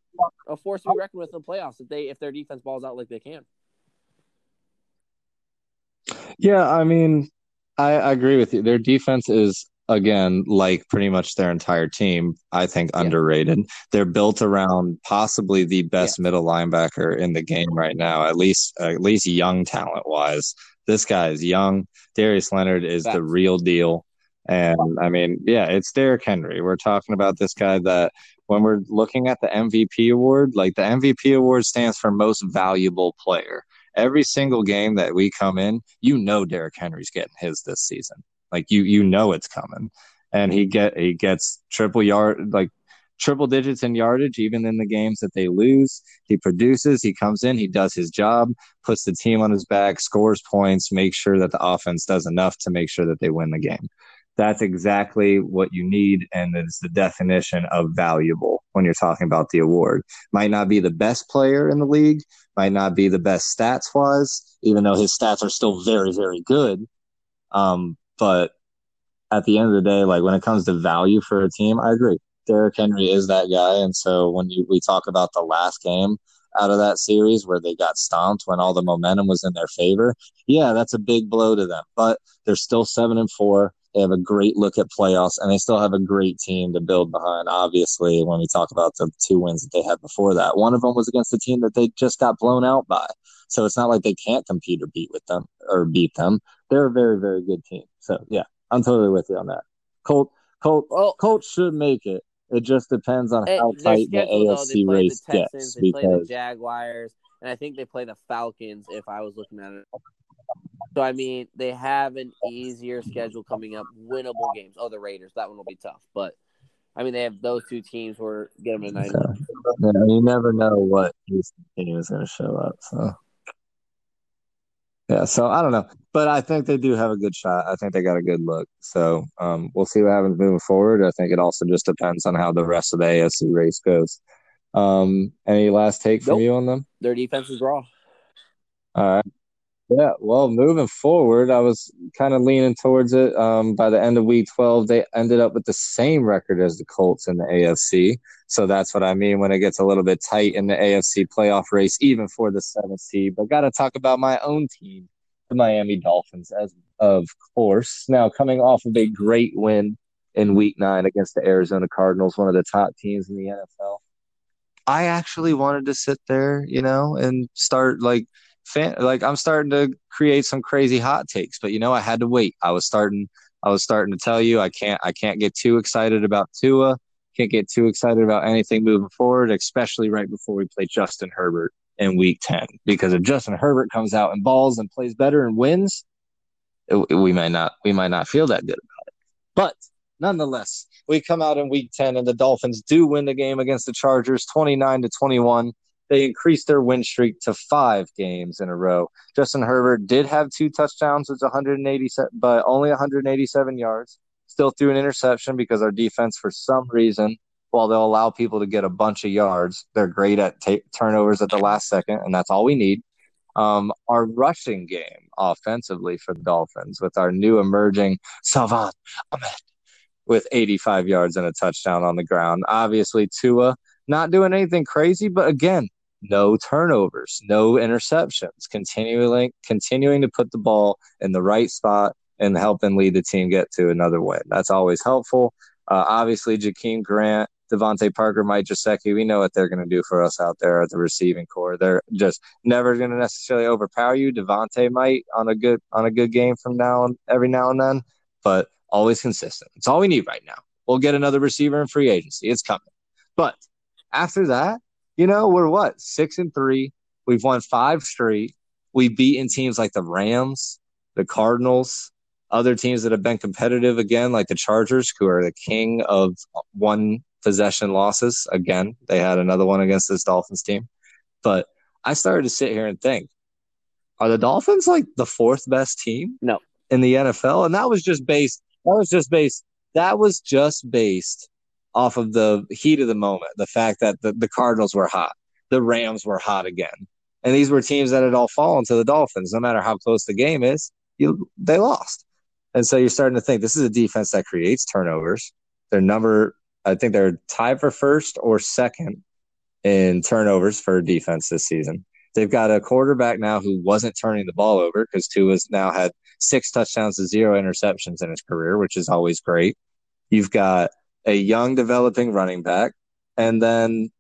a force to be reckoned with in the playoffs if they if their defense balls out like they can. Yeah, I mean, I, I agree with you. Their defense is again like pretty much their entire team. I think Yeah. underrated. They're built around possibly the best Yeah. middle linebacker in the game right now. At least, at least young talent wise. This guy is young. Darius Leonard is the real deal. And I mean, yeah, it's Derrick Henry. We're talking about this guy that when we're looking at the MVP award, like the MVP award stands for most valuable player every single game that we come in, you know Derrick Henry's getting his this season. Like you you know it's coming. And he get he gets triple yard like triple digits in yardage even in the games that they lose. He produces, he comes in, he does his job, puts the team on his back, scores points, makes sure that the offense does enough to make sure that they win the game. That's exactly what you need and it's the definition of valuable when you're talking about the award. Might not be the best player in the league, might not be the best stats wise, even though his stats are still very, very good. Um, but at the end of the day, like when it comes to value for a team, I agree. Derrick Henry is that guy. And so when you, we talk about the last game out of that series where they got stomped when all the momentum was in their favor, yeah, that's a big blow to them. But they're still seven and four. They have a great look at playoffs, and they still have a great team to build behind. Obviously, when we talk about the two wins that they had before that, one of them was against a team that they just got blown out by. So it's not like they can't compete or beat with them or beat them. They're a very, very good team. So yeah, I'm totally with you on that. Colt, Colt, Well, Colt should make it. It just depends on how their tight the schedule, though, they AFC play race the Texans, gets. they play the Because Jaguars, and I think they play the Falcons. If I was looking at it, so I mean they have an easier schedule coming up, winnable games. Oh, the Raiders, that one will be tough, but I mean they have those two teams where get them a nine. Okay. yeah, you never know what Houston team is going to show up. So yeah, so I don't know, but I think they do have a good shot. I think they got a good look. So um, we'll see what happens moving forward. I think it also just depends on how the rest of the AFC race goes. Um, any last take from Nope. you on them? Their defense is raw. All right. Yeah, well, moving forward, I was kind of leaning towards it. Um, by the end of week 12, they ended up with the same record as the Colts in the AFC. So that's what I mean when it gets a little bit tight in the AFC playoff race, even for the seventh seed. But got to talk about my own team, the Miami Dolphins, as of course. Now, coming off of a great win in week nine against the Arizona Cardinals, one of the top teams in the NFL. I actually wanted to sit there, you know, and start like fan like I'm starting to create some crazy hot takes, but you know, I had to wait. I was starting I was starting to tell you I can't I can't get too excited about Tua. Can't get too excited about anything moving forward, especially right before we play Justin Herbert in week 10. Because if Justin Herbert comes out and balls and plays better and wins, it, we might not we might not feel that good about it. But nonetheless, we come out in week 10 and the Dolphins do win the game against the Chargers 29 to 21 they increased their win streak to five games in a row. Justin Herbert did have two touchdowns, it's 187, but only 187 yards. Still threw an interception because our defense, for some reason, while they'll allow people to get a bunch of yards, they're great at t- turnovers at the last second, and that's all we need. Um, our rushing game offensively for the Dolphins with our new emerging Salvon Ahmed with 85 yards and a touchdown on the ground. Obviously, Tua not doing anything crazy, but again, no turnovers, no interceptions, continuing continuing to put the ball in the right spot and helping lead the team get to another win. That's always helpful. Uh, obviously, Jakeem Grant, DeVante Parker, Mike Gesicki, we know what they're going to do for us out there at the receiving core. They're just never going to necessarily overpower you. DeVante might on a good on a good game from now and every now and then, but always consistent. It's all we need right now. We'll get another receiver in free agency. It's coming. But after that, you know, we're what six and three. We've won five straight. We've beaten teams like the Rams, the Cardinals, other teams that have been competitive again, like the Chargers, who are the king of one possession losses. Again, they had another one against this Dolphins team. But I started to sit here and think, are the Dolphins like the fourth best team? No. In the NFL? And that was just based that was just based that was just based off of the heat of the moment, the fact that the, the Cardinals were hot, the Rams were hot again. And these were teams that had all fallen to the Dolphins. No matter how close the game is, you they lost. And so you're starting to think this is a defense that creates turnovers. Their number, I think they're tied for first or second in turnovers for defense this season. They've got a quarterback now who wasn't turning the ball over because Tua's now had six touchdowns to zero interceptions in his career, which is always great. You've got a young developing running back, and then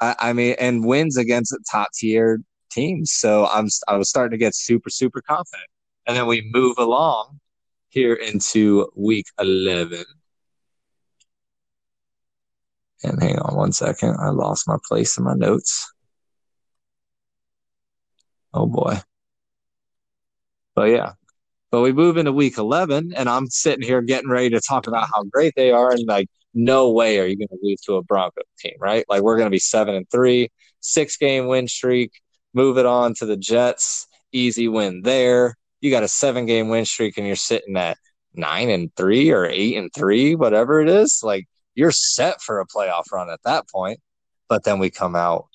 I, I mean, and wins against top tier teams. So I'm I was starting to get super super confident, and then we move along here into week eleven. And hang on one second, I lost my place in my notes. Oh boy. But yeah, but we move into week 11, and I'm sitting here getting ready to talk about how great they are. And like, no way are you going to lose to a Bronco team, right? Like, we're going to be seven and three, six game win streak, move it on to the Jets, easy win there. You got a seven game win streak, and you're sitting at nine and three or eight and three, whatever it is. Like, you're set for a playoff run at that point. But then we come out.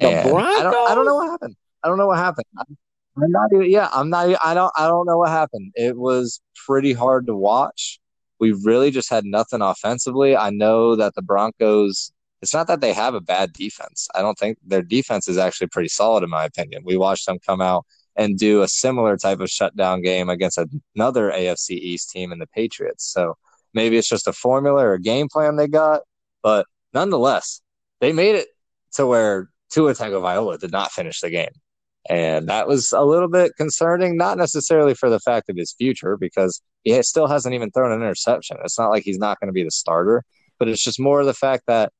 The and I don't, I don't know what happened. I don't know what happened. I'm not even, yeah, I'm not. I don't. I don't know what happened. It was pretty hard to watch. We really just had nothing offensively. I know that the Broncos. It's not that they have a bad defense. I don't think their defense is actually pretty solid, in my opinion. We watched them come out and do a similar type of shutdown game against another AFC East team in the Patriots. So maybe it's just a formula or a game plan they got, but nonetheless, they made it to where Tua Tagovailoa did not finish the game. And that was a little bit concerning, not necessarily for the fact of his future, because he still hasn't even thrown an interception. It's not like he's not going to be the starter, but it's just more of the fact that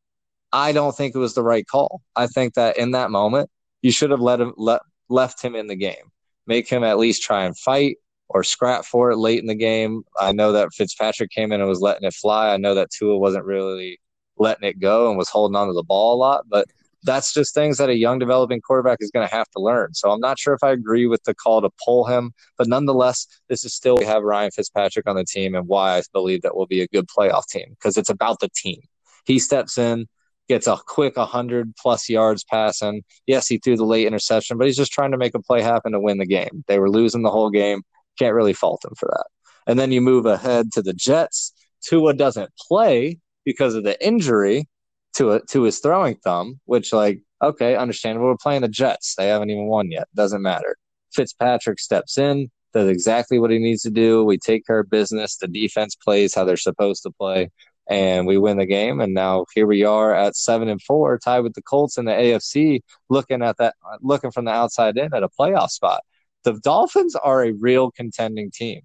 I don't think it was the right call. I think that in that moment, you should have let him let, left him in the game, make him at least try and fight or scrap for it late in the game. I know that Fitzpatrick came in and was letting it fly. I know that Tua wasn't really letting it go and was holding on to the ball a lot, but that's just things that a young developing quarterback is going to have to learn. So I'm not sure if I agree with the call to pull him, but nonetheless, this is still we have Ryan Fitzpatrick on the team and why I believe that will be a good playoff team because it's about the team. He steps in, gets a quick 100 plus yards passing. Yes, he threw the late interception, but he's just trying to make a play happen to win the game. They were losing the whole game. Can't really fault him for that. And then you move ahead to the Jets. Tua doesn't play because of the injury to a, to his throwing thumb, which like okay, understandable. We're playing the Jets. They haven't even won yet. Doesn't matter. Fitzpatrick steps in, does exactly what he needs to do. We take care of business. The defense plays how they're supposed to play, and we win the game. And now here we are at seven and four, tied with the Colts in the AFC, looking at that, looking from the outside in at a playoff spot. The Dolphins are a real contending team,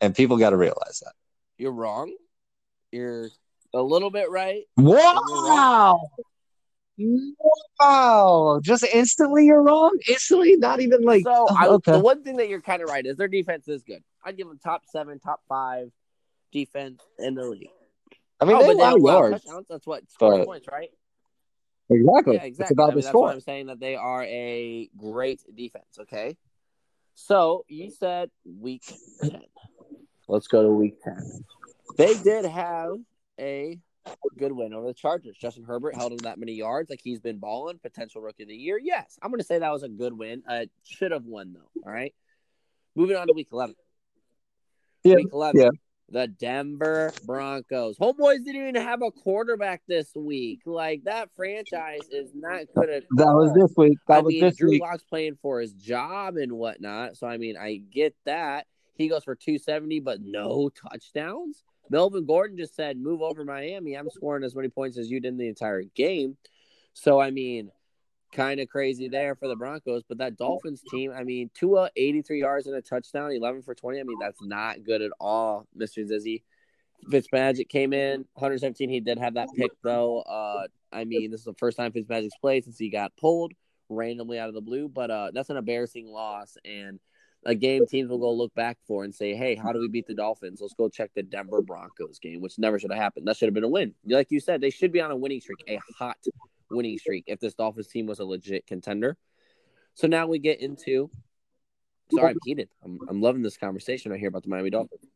and people got to realize that. You're wrong. You're a little bit right. Wow. Wow. Just instantly you're wrong? Instantly? Not even like So I, okay. the one thing that you're kind of right is their defense is good. I'd give them top seven, top five defense in the league. I mean oh, they allow yards. That's what scores But- points, right? Exactly. Yeah, exactly. It's about I mean, the that's score. I'm saying that they are a great defense. Okay. So you said week ten. Let's go to week ten. They did have a good win over the Chargers. Justin Herbert held him that many yards, like he's been balling. Potential rookie of the year. Yes, I'm going to say that was a good win. Uh, should have won though. All right. Moving on to week eleven. Yeah, Week eleven. yeah. The Denver Broncos. Homeboys didn't even have a quarterback this week. Like that franchise is not good at That was this week. That I was mean, this Drew week. Lock's playing for his job and whatnot. So I mean, I get that. He goes for 270, but no touchdowns. Melvin Gordon just said, "Move over Miami. I'm scoring as many points as you did in the entire game." So I mean, kind of crazy there for the Broncos. But that Dolphins team, I mean, Tua 83 yards and a touchdown, 11 for 20. I mean, that's not good at all, Mister Zizzy. Fitzmagic came in 117. He did have that pick though. Uh, I mean, this is the first time Fitzmagic's played since he got pulled randomly out of the blue. But uh, that's an embarrassing loss and a game teams will go look back for and say, "Hey, how do we beat the Dolphins? Let's go check the Denver Broncos game, which never should have happened. That should have been a win. Like you said, they should be on a winning streak, a hot winning streak, if this Dolphins team was a legit contender. So now we get into. Sorry, I'm heated. I'm, I'm loving this conversation right here about the Miami Dolphins.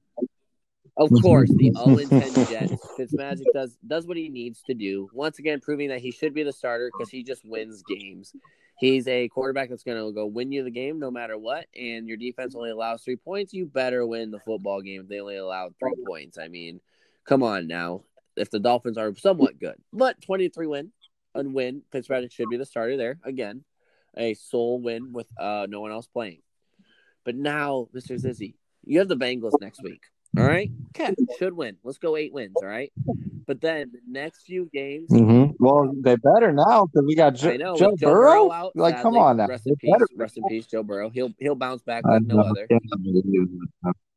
Of course, the 0 10 Jets. Fitzmagic does does what he needs to do. Once again, proving that he should be the starter because he just wins games. He's a quarterback that's going to go win you the game no matter what. And your defense only allows three points. You better win the football game if they only allow three points. I mean, come on now. If the Dolphins are somewhat good, but 23 win and win, Fitzpatrick should be the starter there again. A sole win with uh, no one else playing. But now, Mr. Zizzy, you have the Bengals next week. All right. Okay. Should win. Let's go eight wins. All right. But then the next few games, Mm-hmm. Well, they better now because we got jo- know Joe, Joe Burrow. Burrow out. like, come on now. Rest in peace. Rest in peace, Joe Burrow. He'll he'll bounce back like no other.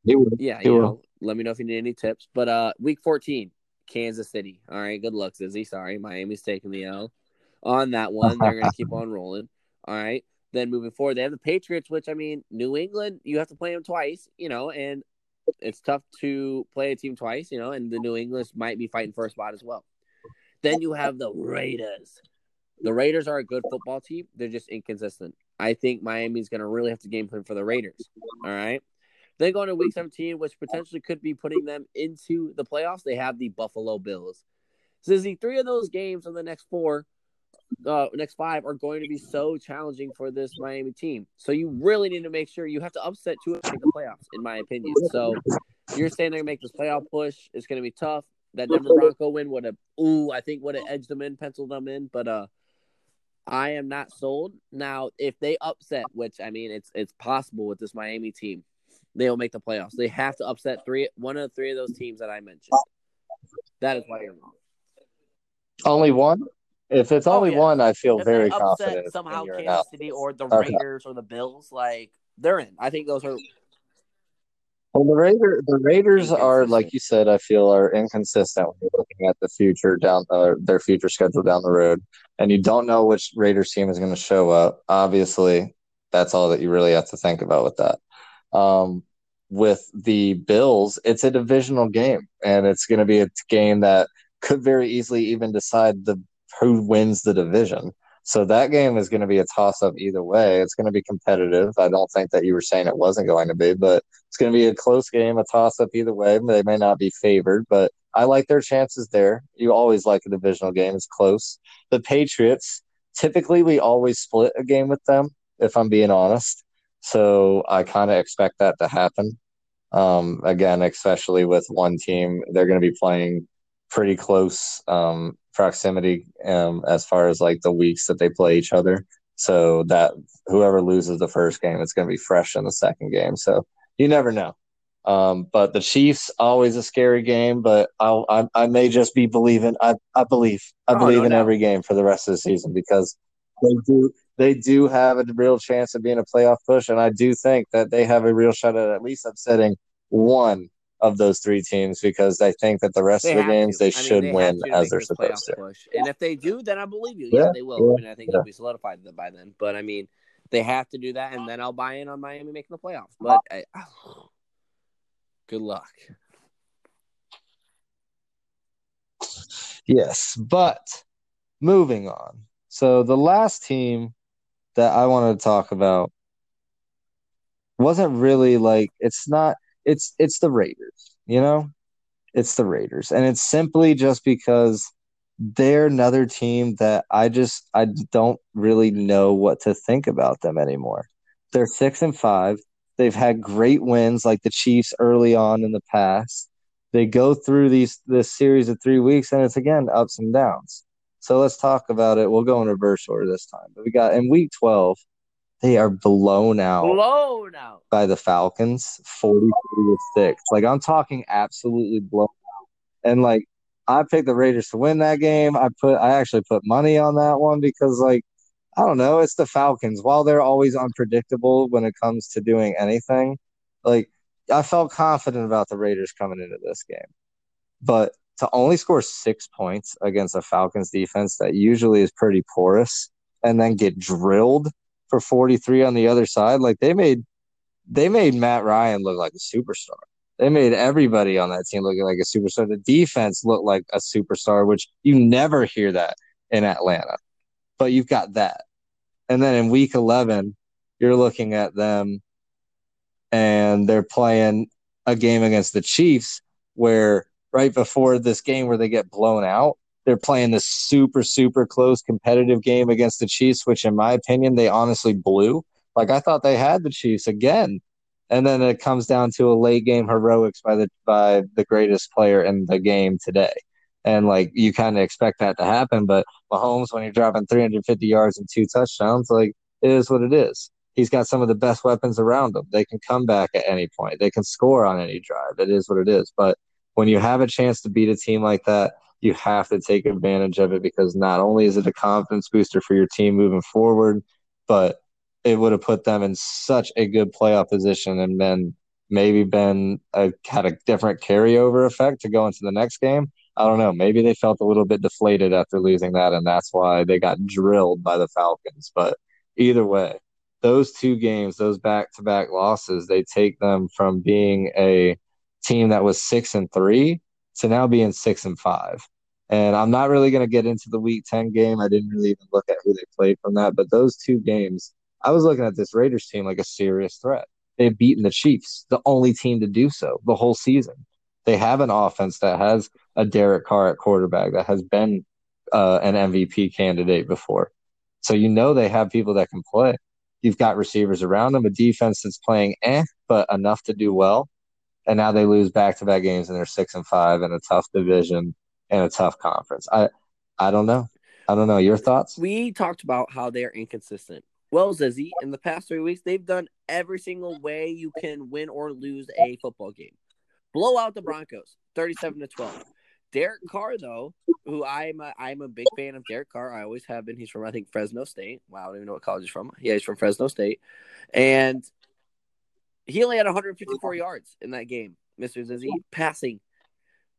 He will. Yeah, He you will. know. Let me know if you need any tips. But uh, week fourteen, Kansas City. All right. Good luck, Zizzy. Sorry, Miami's taking the L on that one. They're gonna keep on rolling. All right. Then moving forward, they have the Patriots, which I mean, New England, you have to play them twice, you know, and it's tough to play a team twice, you know, and the New England might be fighting for a spot as well. Then you have the Raiders. The Raiders are a good football team. They're just inconsistent. I think Miami's going to really have to game plan for the Raiders. All right. Then going to week 17, which potentially could be putting them into the playoffs, they have the Buffalo Bills. So, the three of those games in the next four uh, next five are going to be so challenging for this Miami team. So you really need to make sure you have to upset two make the playoffs, in my opinion. So you're saying they're gonna make this playoff push. It's gonna be tough. That Denver Bronco win would have ooh, I think would have edged them in, penciled them in, but uh I am not sold. Now, if they upset, which I mean it's it's possible with this Miami team, they'll make the playoffs. They have to upset three one of the three of those teams that I mentioned. That is why you're wrong. Only one. If it's Oh, only yeah. one, I feel if very confident somehow Kansas analysis. City or the Okay. Raiders or the Bills, like they're in. I think those are Well, the Raider, the Raiders are like you said. I feel are inconsistent when you're looking at the future down uh, their future schedule down the road, and you don't know which Raiders team is going to show up. Obviously, that's all that you really have to think about with that. Um, with the Bills, it's a divisional game, and it's going to be a game that could very easily even decide the who wins the division. So that game is going to be a toss up either way. It's going to be competitive. I don't think that you were saying it wasn't going to be, but it's going to be a close game, a toss up either way. They may not be favored, but I like their chances there. You always like a divisional game; it's close. The Patriots, typically, we always split a game with them. If I'm being honest, so I kind of expect that to happen. Um, again, especially with one team, they're going to be playing pretty close um, proximity um, as far as like the weeks that they play each other. So that whoever loses the first game, it's going to be fresh in the second game. So you never know. Um, but the Chiefs always a scary game, but I'll, I, I may just be believing. I, I believe I Oh, believe no in doubt. every game for the rest of the season because they do they do have a real chance of being a playoff push, and I do think that they have a real shot at at least upsetting one of those three teams because I think that the rest They of the games to. they I mean, should they win to as they're supposed to. Push. And if they do, then I believe you. Yeah, Yeah, they will. yeah, I mean, I think yeah. it'll be solidified by then. But I mean, they have to do that, and then I'll buy in on Miami making the playoffs. But I, good luck. Yes, but moving on. So the last team that I wanted to talk about wasn't really like it's not it's it's the Raiders, you know? It's the Raiders. And it's simply just because they're another team that I just I don't really know what to think about them anymore. They're 6 and 5. They've had great wins like the Chiefs early on in the past they go through these this series of three weeks and it's again ups and downs. So let's talk about it. We'll go in reverse order this time. But we got in week twelve, they are blown out Blown out. by the Falcons, forty three to six. Like I'm talking absolutely blown out. And like I picked the Raiders to win that game. I put I actually put money on that one because like I don't know, it's the Falcons. While they're always unpredictable when it comes to doing anything, like I felt confident about the Raiders coming into this game. But to only score six points against a Falcons defense that usually is pretty porous and then get drilled for 43 on the other side, like they made they made Matt Ryan look like a superstar. They made everybody on that team look like a superstar. The defense looked like a superstar, which you never hear that in Atlanta. But you've got that. And then in week 11, you're looking at them and they're playing a game against the Chiefs where right before this game where they get blown out, they're playing this super, super close competitive game against the Chiefs, which in my opinion, they honestly blew. Like I thought they had the Chiefs again. And then it comes down to a late game heroics by the by the greatest player in the game today. And like you kind of expect that to happen, but Mahomes, when you're dropping 350 yards and two touchdowns, like it is what it is he's got some of the best weapons around him. They can come back at any point. They can score on any drive. It is what it is. But when you have a chance to beat a team like that, you have to take advantage of it because not only is it a confidence booster for your team moving forward, but it would have put them in such a good playoff position and then maybe been a had a different carryover effect to go into the next game. I don't know. Maybe they felt a little bit deflated after losing that, and that's why they got drilled by the Falcons. But either way, those two games, those back to back losses, they take them from being a team that was six and three to now being six and five. And I'm not really going to get into the week 10 game. I didn't really even look at who they played from that. But those two games, I was looking at this Raiders team like a serious threat. They've beaten the Chiefs, the only team to do so the whole season. They have an offense that has a Derek Carr at quarterback that has been uh, an MVP candidate before. So you know they have people that can play. You've got receivers around them, a defense that's playing eh, but enough to do well. And now they lose back to back games and they're six and five in a tough division and a tough conference. I I don't know. I don't know. Your thoughts? We talked about how they're inconsistent. Well, Zizzy, in the past three weeks, they've done every single way you can win or lose a football game. Blow out the Broncos, thirty-seven to twelve. Derek Carr, though, who I'm a, I'm a big fan of Derek Carr. I always have been. He's from I think Fresno State. Wow, I don't even know what college he's from. Yeah, he's from Fresno State, and he only had 154 yards in that game. Mister Zizzy passing.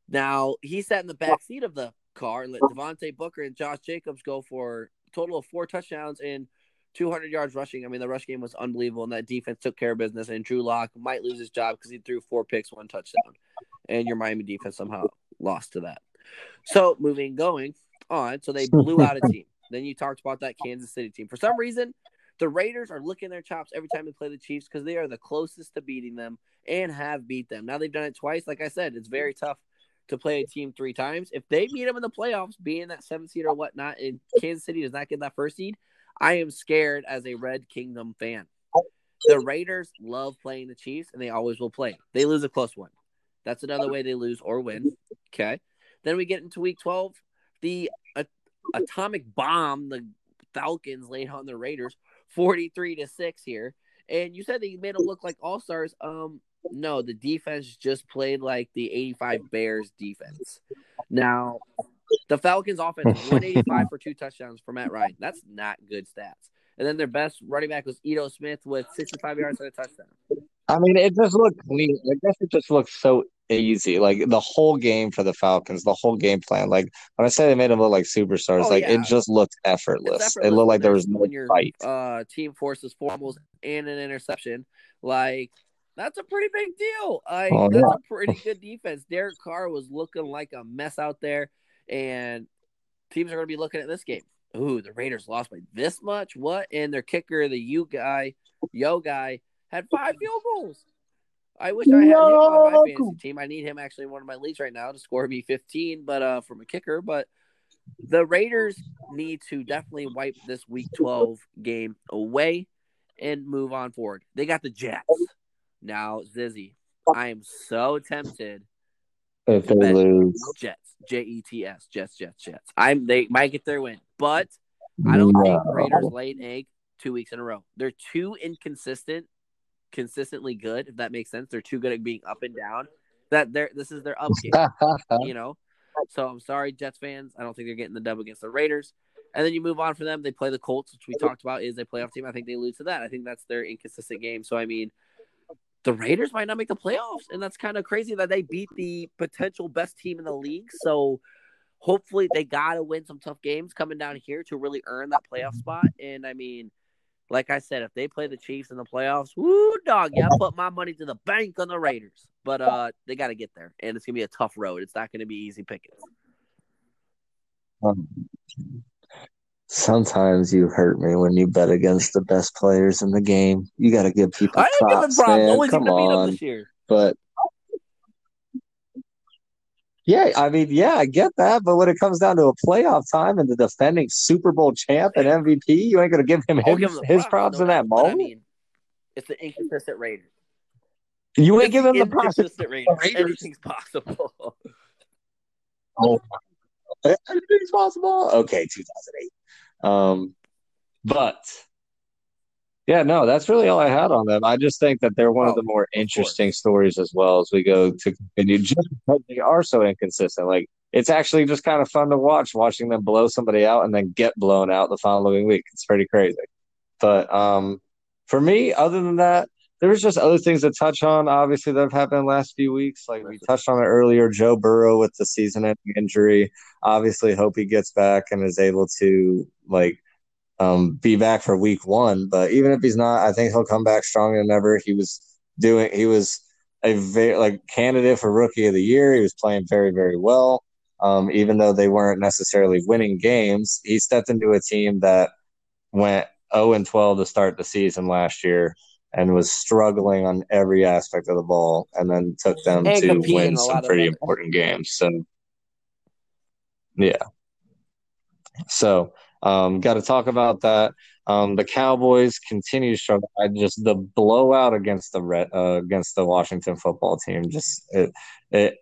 Now he sat in the back seat of the car and let Devontae Booker and Josh Jacobs go for a total of four touchdowns and 200 yards rushing. I mean, the rush game was unbelievable, and that defense took care of business. And Drew Lock might lose his job because he threw four picks, one touchdown, and your Miami defense somehow lost to that. So moving going on, so they blew out a team. Then you talked about that Kansas City team. For some reason, the Raiders are licking their chops every time they play the Chiefs because they are the closest to beating them and have beat them. Now they've done it twice. Like I said, it's very tough to play a team three times. If they meet them in the playoffs, being that seventh seed or whatnot, and Kansas City does not get that first seed, I am scared as a Red Kingdom fan. The Raiders love playing the Chiefs, and they always will play. They lose a close one. That's another way they lose or win. Okay. Then we get into week 12. The uh, atomic bomb the Falcons laid on the Raiders 43 to 6 here. And you said you made them look like all stars. Um, no, the defense just played like the 85 Bears defense. Now, the Falcons offense 185 for two touchdowns for Matt Ryan. That's not good stats. And then their best running back was Ito Smith with 65 yards and a touchdown. I mean, it just looked clean. I guess it just looked so easy. Like the whole game for the Falcons, the whole game plan. Like when I say they made them look like superstars, Oh, like yeah. it just looked effortless. effortless It looked like there was no when your fight. uh, team forces fumbles and an interception. Like that's a pretty big deal. I, Oh, that's yeah. a pretty good defense. Derek Carr was looking like a mess out there, and teams are going to be looking at this game. Ooh, the Raiders lost by this much. What? And their kicker, the U guy, Yo guy, had five field goals. I wish I had him on my fantasy team. I need him actually in one of my leagues right now to score me 15, but uh from a kicker. But the Raiders need to definitely wipe this week 12 game away and move on forward. They got the Jets. Now, Zizzy, I am so tempted. If they lose, Jets. J E T S. Jets, Jets, Jets. I'm they might get their win, but I don't think. Raiders laid an egg two weeks in a row. They're too inconsistent, consistently good, if that makes sense. They're too good at being up and down. That they're this is their up game, you know. So I'm sorry, Jets fans. I don't think they're getting the dub against the Raiders. And then you move on for them. They play the Colts, which we talked about is a playoff team. I think they lose to that. I think that's their inconsistent game. So I mean, the Raiders might not make the playoffs, and that's kind of crazy that they beat the potential best team in the league. So hopefully they got to win some tough games coming down here to really earn that playoff spot. And I mean, like I said, if they play the Chiefs in the playoffs, woo dog, yeah, I put my money to the bank on the Raiders. But uh, they got to get there, and it's gonna be a tough road. It's not gonna be easy pickings. Um, Sometimes you hurt me when you bet against the best players in the game. You got to give people I props, props. man. Only Come team to beat them on, this year. but yeah, I mean, yeah, I get that. But when it comes down to a playoff time and the defending Super Bowl champ and MVP, you ain't gonna give him his, give the his props no in that but I moment. mean, it's the inconsistent Raiders. you ain't giving the him the props. inconsistent Raiders. Raiders. Anything's possible. Oh, anything's possible. Okay, 2008. Um, but yeah, no, that's really all I had on them. I just think that they're one of Oh, the more interesting stories as well as we go to continue, just because they are so inconsistent. Like it's actually just kind of fun to watch, watching them blow somebody out and then get blown out the following week. It's pretty crazy. But um, for me, other than that, there was just other things to touch on, obviously, that have happened the last few weeks. Like we touched on it earlier, Joe Burrow with the season-ending injury. Obviously, hope he gets back and is able to like um, be back for Week One. But even if he's not, I think he'll come back stronger than ever. He was doing. He was a very like candidate for Rookie of the Year. He was playing very, very well. Um, even though they weren't necessarily winning games, he stepped into a team that went 0 and 12 to start the season last year and was struggling on every aspect of the ball, and then took them And to win some pretty important games. So, yeah. So, um, got to talk about that. Um, the Cowboys continue to struggle. I just the blowout against the Red, uh, against the Washington football team. Just it, it,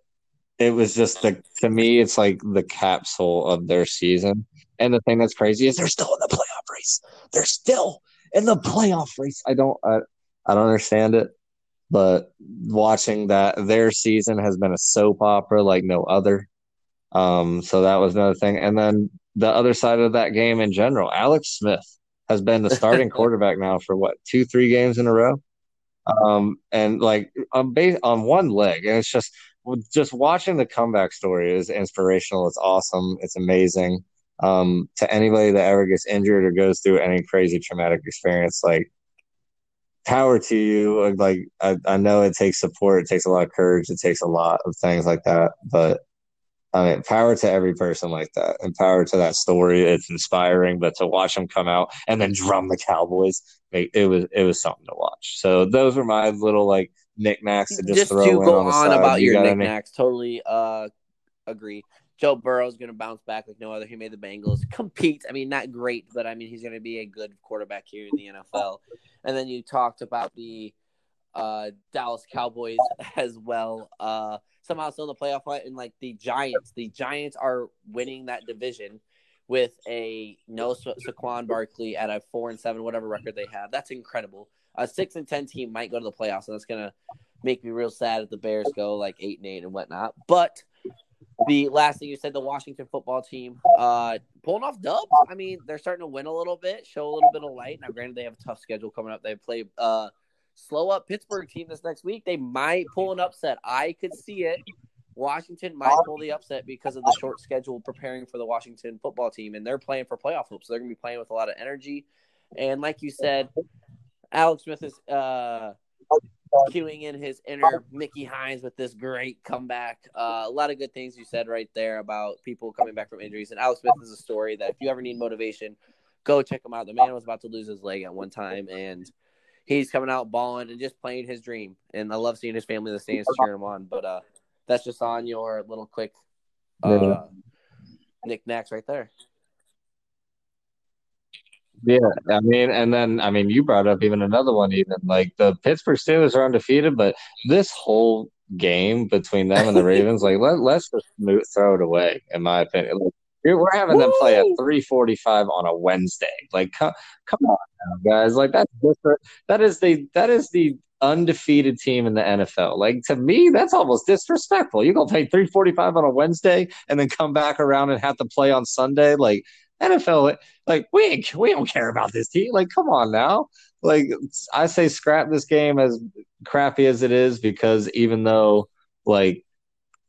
it was just the to me, it's like the capsule of their season. And the thing that's crazy is they're still in the playoff race. They're still in the playoff race. I don't, I, I don't understand it. But watching that, their season has been a soap opera like no other. Um, so that was another thing. And then the other side of that game in general, Alex Smith has been the starting quarterback now for what two, three games in a row. Um, and like on base on one leg, and it's just just watching the comeback story is inspirational. It's awesome. It's amazing. Um, to anybody that ever gets injured or goes through any crazy traumatic experience, like power to you. Like I, I know it takes support, it takes a lot of courage, it takes a lot of things like that. But I mean, power to every person like that, and power to that story. It's inspiring, but to watch them come out and then drum the Cowboys, it was it was something to watch. So those were my little like knickknacks to just, Just, throw to in go on, on about You your knickknacks, totally uh, agree. Joe Burrow's going to bounce back like no other. He made the Bengals compete. I mean, not great, but I mean, he's going to be a good quarterback here in the NFL. And then you talked about the uh, Dallas Cowboys as well. Uh, somehow still in the playoff fight, and like the Giants, the Giants are winning that division with a no Sa- Saquon Barkley at a four and seven, whatever record they have. That's incredible. A six and ten team might go to the playoffs, and that's gonna make me real sad if the Bears go like eight and eight and whatnot. But the last thing you said, the Washington football team, uh, pulling off dubs. I mean, they're starting to win a little bit, show a little bit of light. Now, granted, they have a tough schedule coming up. They play uh, slow up Pittsburgh team this next week. They might pull an upset. I could see it. Washington might pull the upset because of the short schedule preparing for the Washington football team, and they're playing for playoff hopes. So they're going to be playing with a lot of energy. And like you said, Alex Smith is uh, queuing in his inner Mickey Hines with this great comeback. Uh, a lot of good things you said right there about people coming back from injuries. And Alex Smith is a story that if you ever need motivation, go check him out. The man was about to lose his leg at one time, and he's coming out balling and just playing his dream. And I love seeing his family in the stands cheering him on. But uh, that's just on your little quick uh, Yeah. knickknacks right there. Yeah, I mean, and then I mean, you brought up even another one. Even like the Pittsburgh Steelers are undefeated, but this whole game between them and the Ravens, like let let's just move, throw it away. In my opinion, like, we're having them play at Woo! three forty five on a Wednesday. Like, come come on, now, guys. Like that's different. That is the that is the undefeated team in the NFL. Like to me, that's almost disrespectful. You gonna play three forty five on a Wednesday and then come back around and have to play on Sunday? Like NFL, like we we don't care about this team. Like, come on now. Like I say, scrap this game as crappy as it is because even though like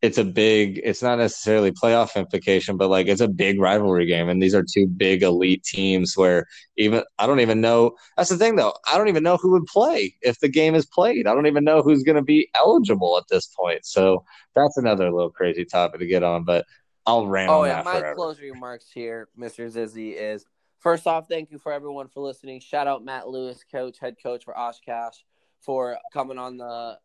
it's a big, it's not necessarily playoff implication, but like it's a big rivalry game, and these are two big elite teams where even I don't even know. That's the thing though. I don't even know who would play if the game is played. I don't even know who's going to be eligible at this point. So that's another little crazy topic to get on, but. I'll rant Oh yeah, my forever. closing remarks here, Mr. Zizzy, is first off, thank you for everyone for listening. Shout out Matt Lewis, coach, head coach for Oshkosh, for coming on the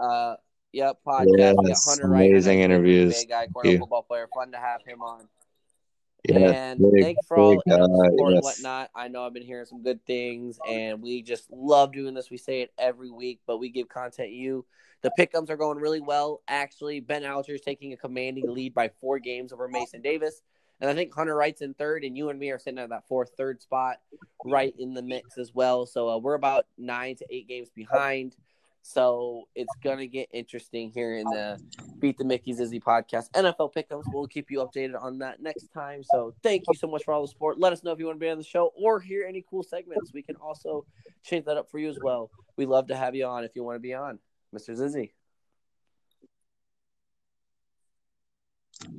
uh yep podcast. Yes, Hunter Wright, amazing interviews. Bay guy, corner football player. Fun to have him on. Yes, and big, thank you for all big, the uh, support and whatnot. I know I've been hearing some good things, and we just love doing this. We say it every week, but we give content you. The pickums are going really well. Actually, Ben Alger is taking a commanding lead by four games over Mason Davis. And I think Hunter Wright's in third, and you and me are sitting at that fourth, third spot, right in the mix as well. So uh, we're about nine to eight games behind. So it's gonna get interesting here in the Beat the Mickey Zizzy podcast. NFL Pickums. We'll keep you updated on that next time. So thank you so much for all the support. Let us know if you want to be on the show or hear any cool segments. We can also change that up for you as well. We love to have you on if you want to be on, Mr. Zizzy.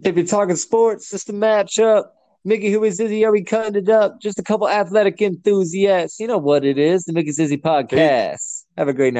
If you're talking sports, it's the matchup. Mickey, who is Izzy? Are we cutting it up? Just a couple athletic enthusiasts. You know what it is. The Mickey Zizzy podcast. Have a great night.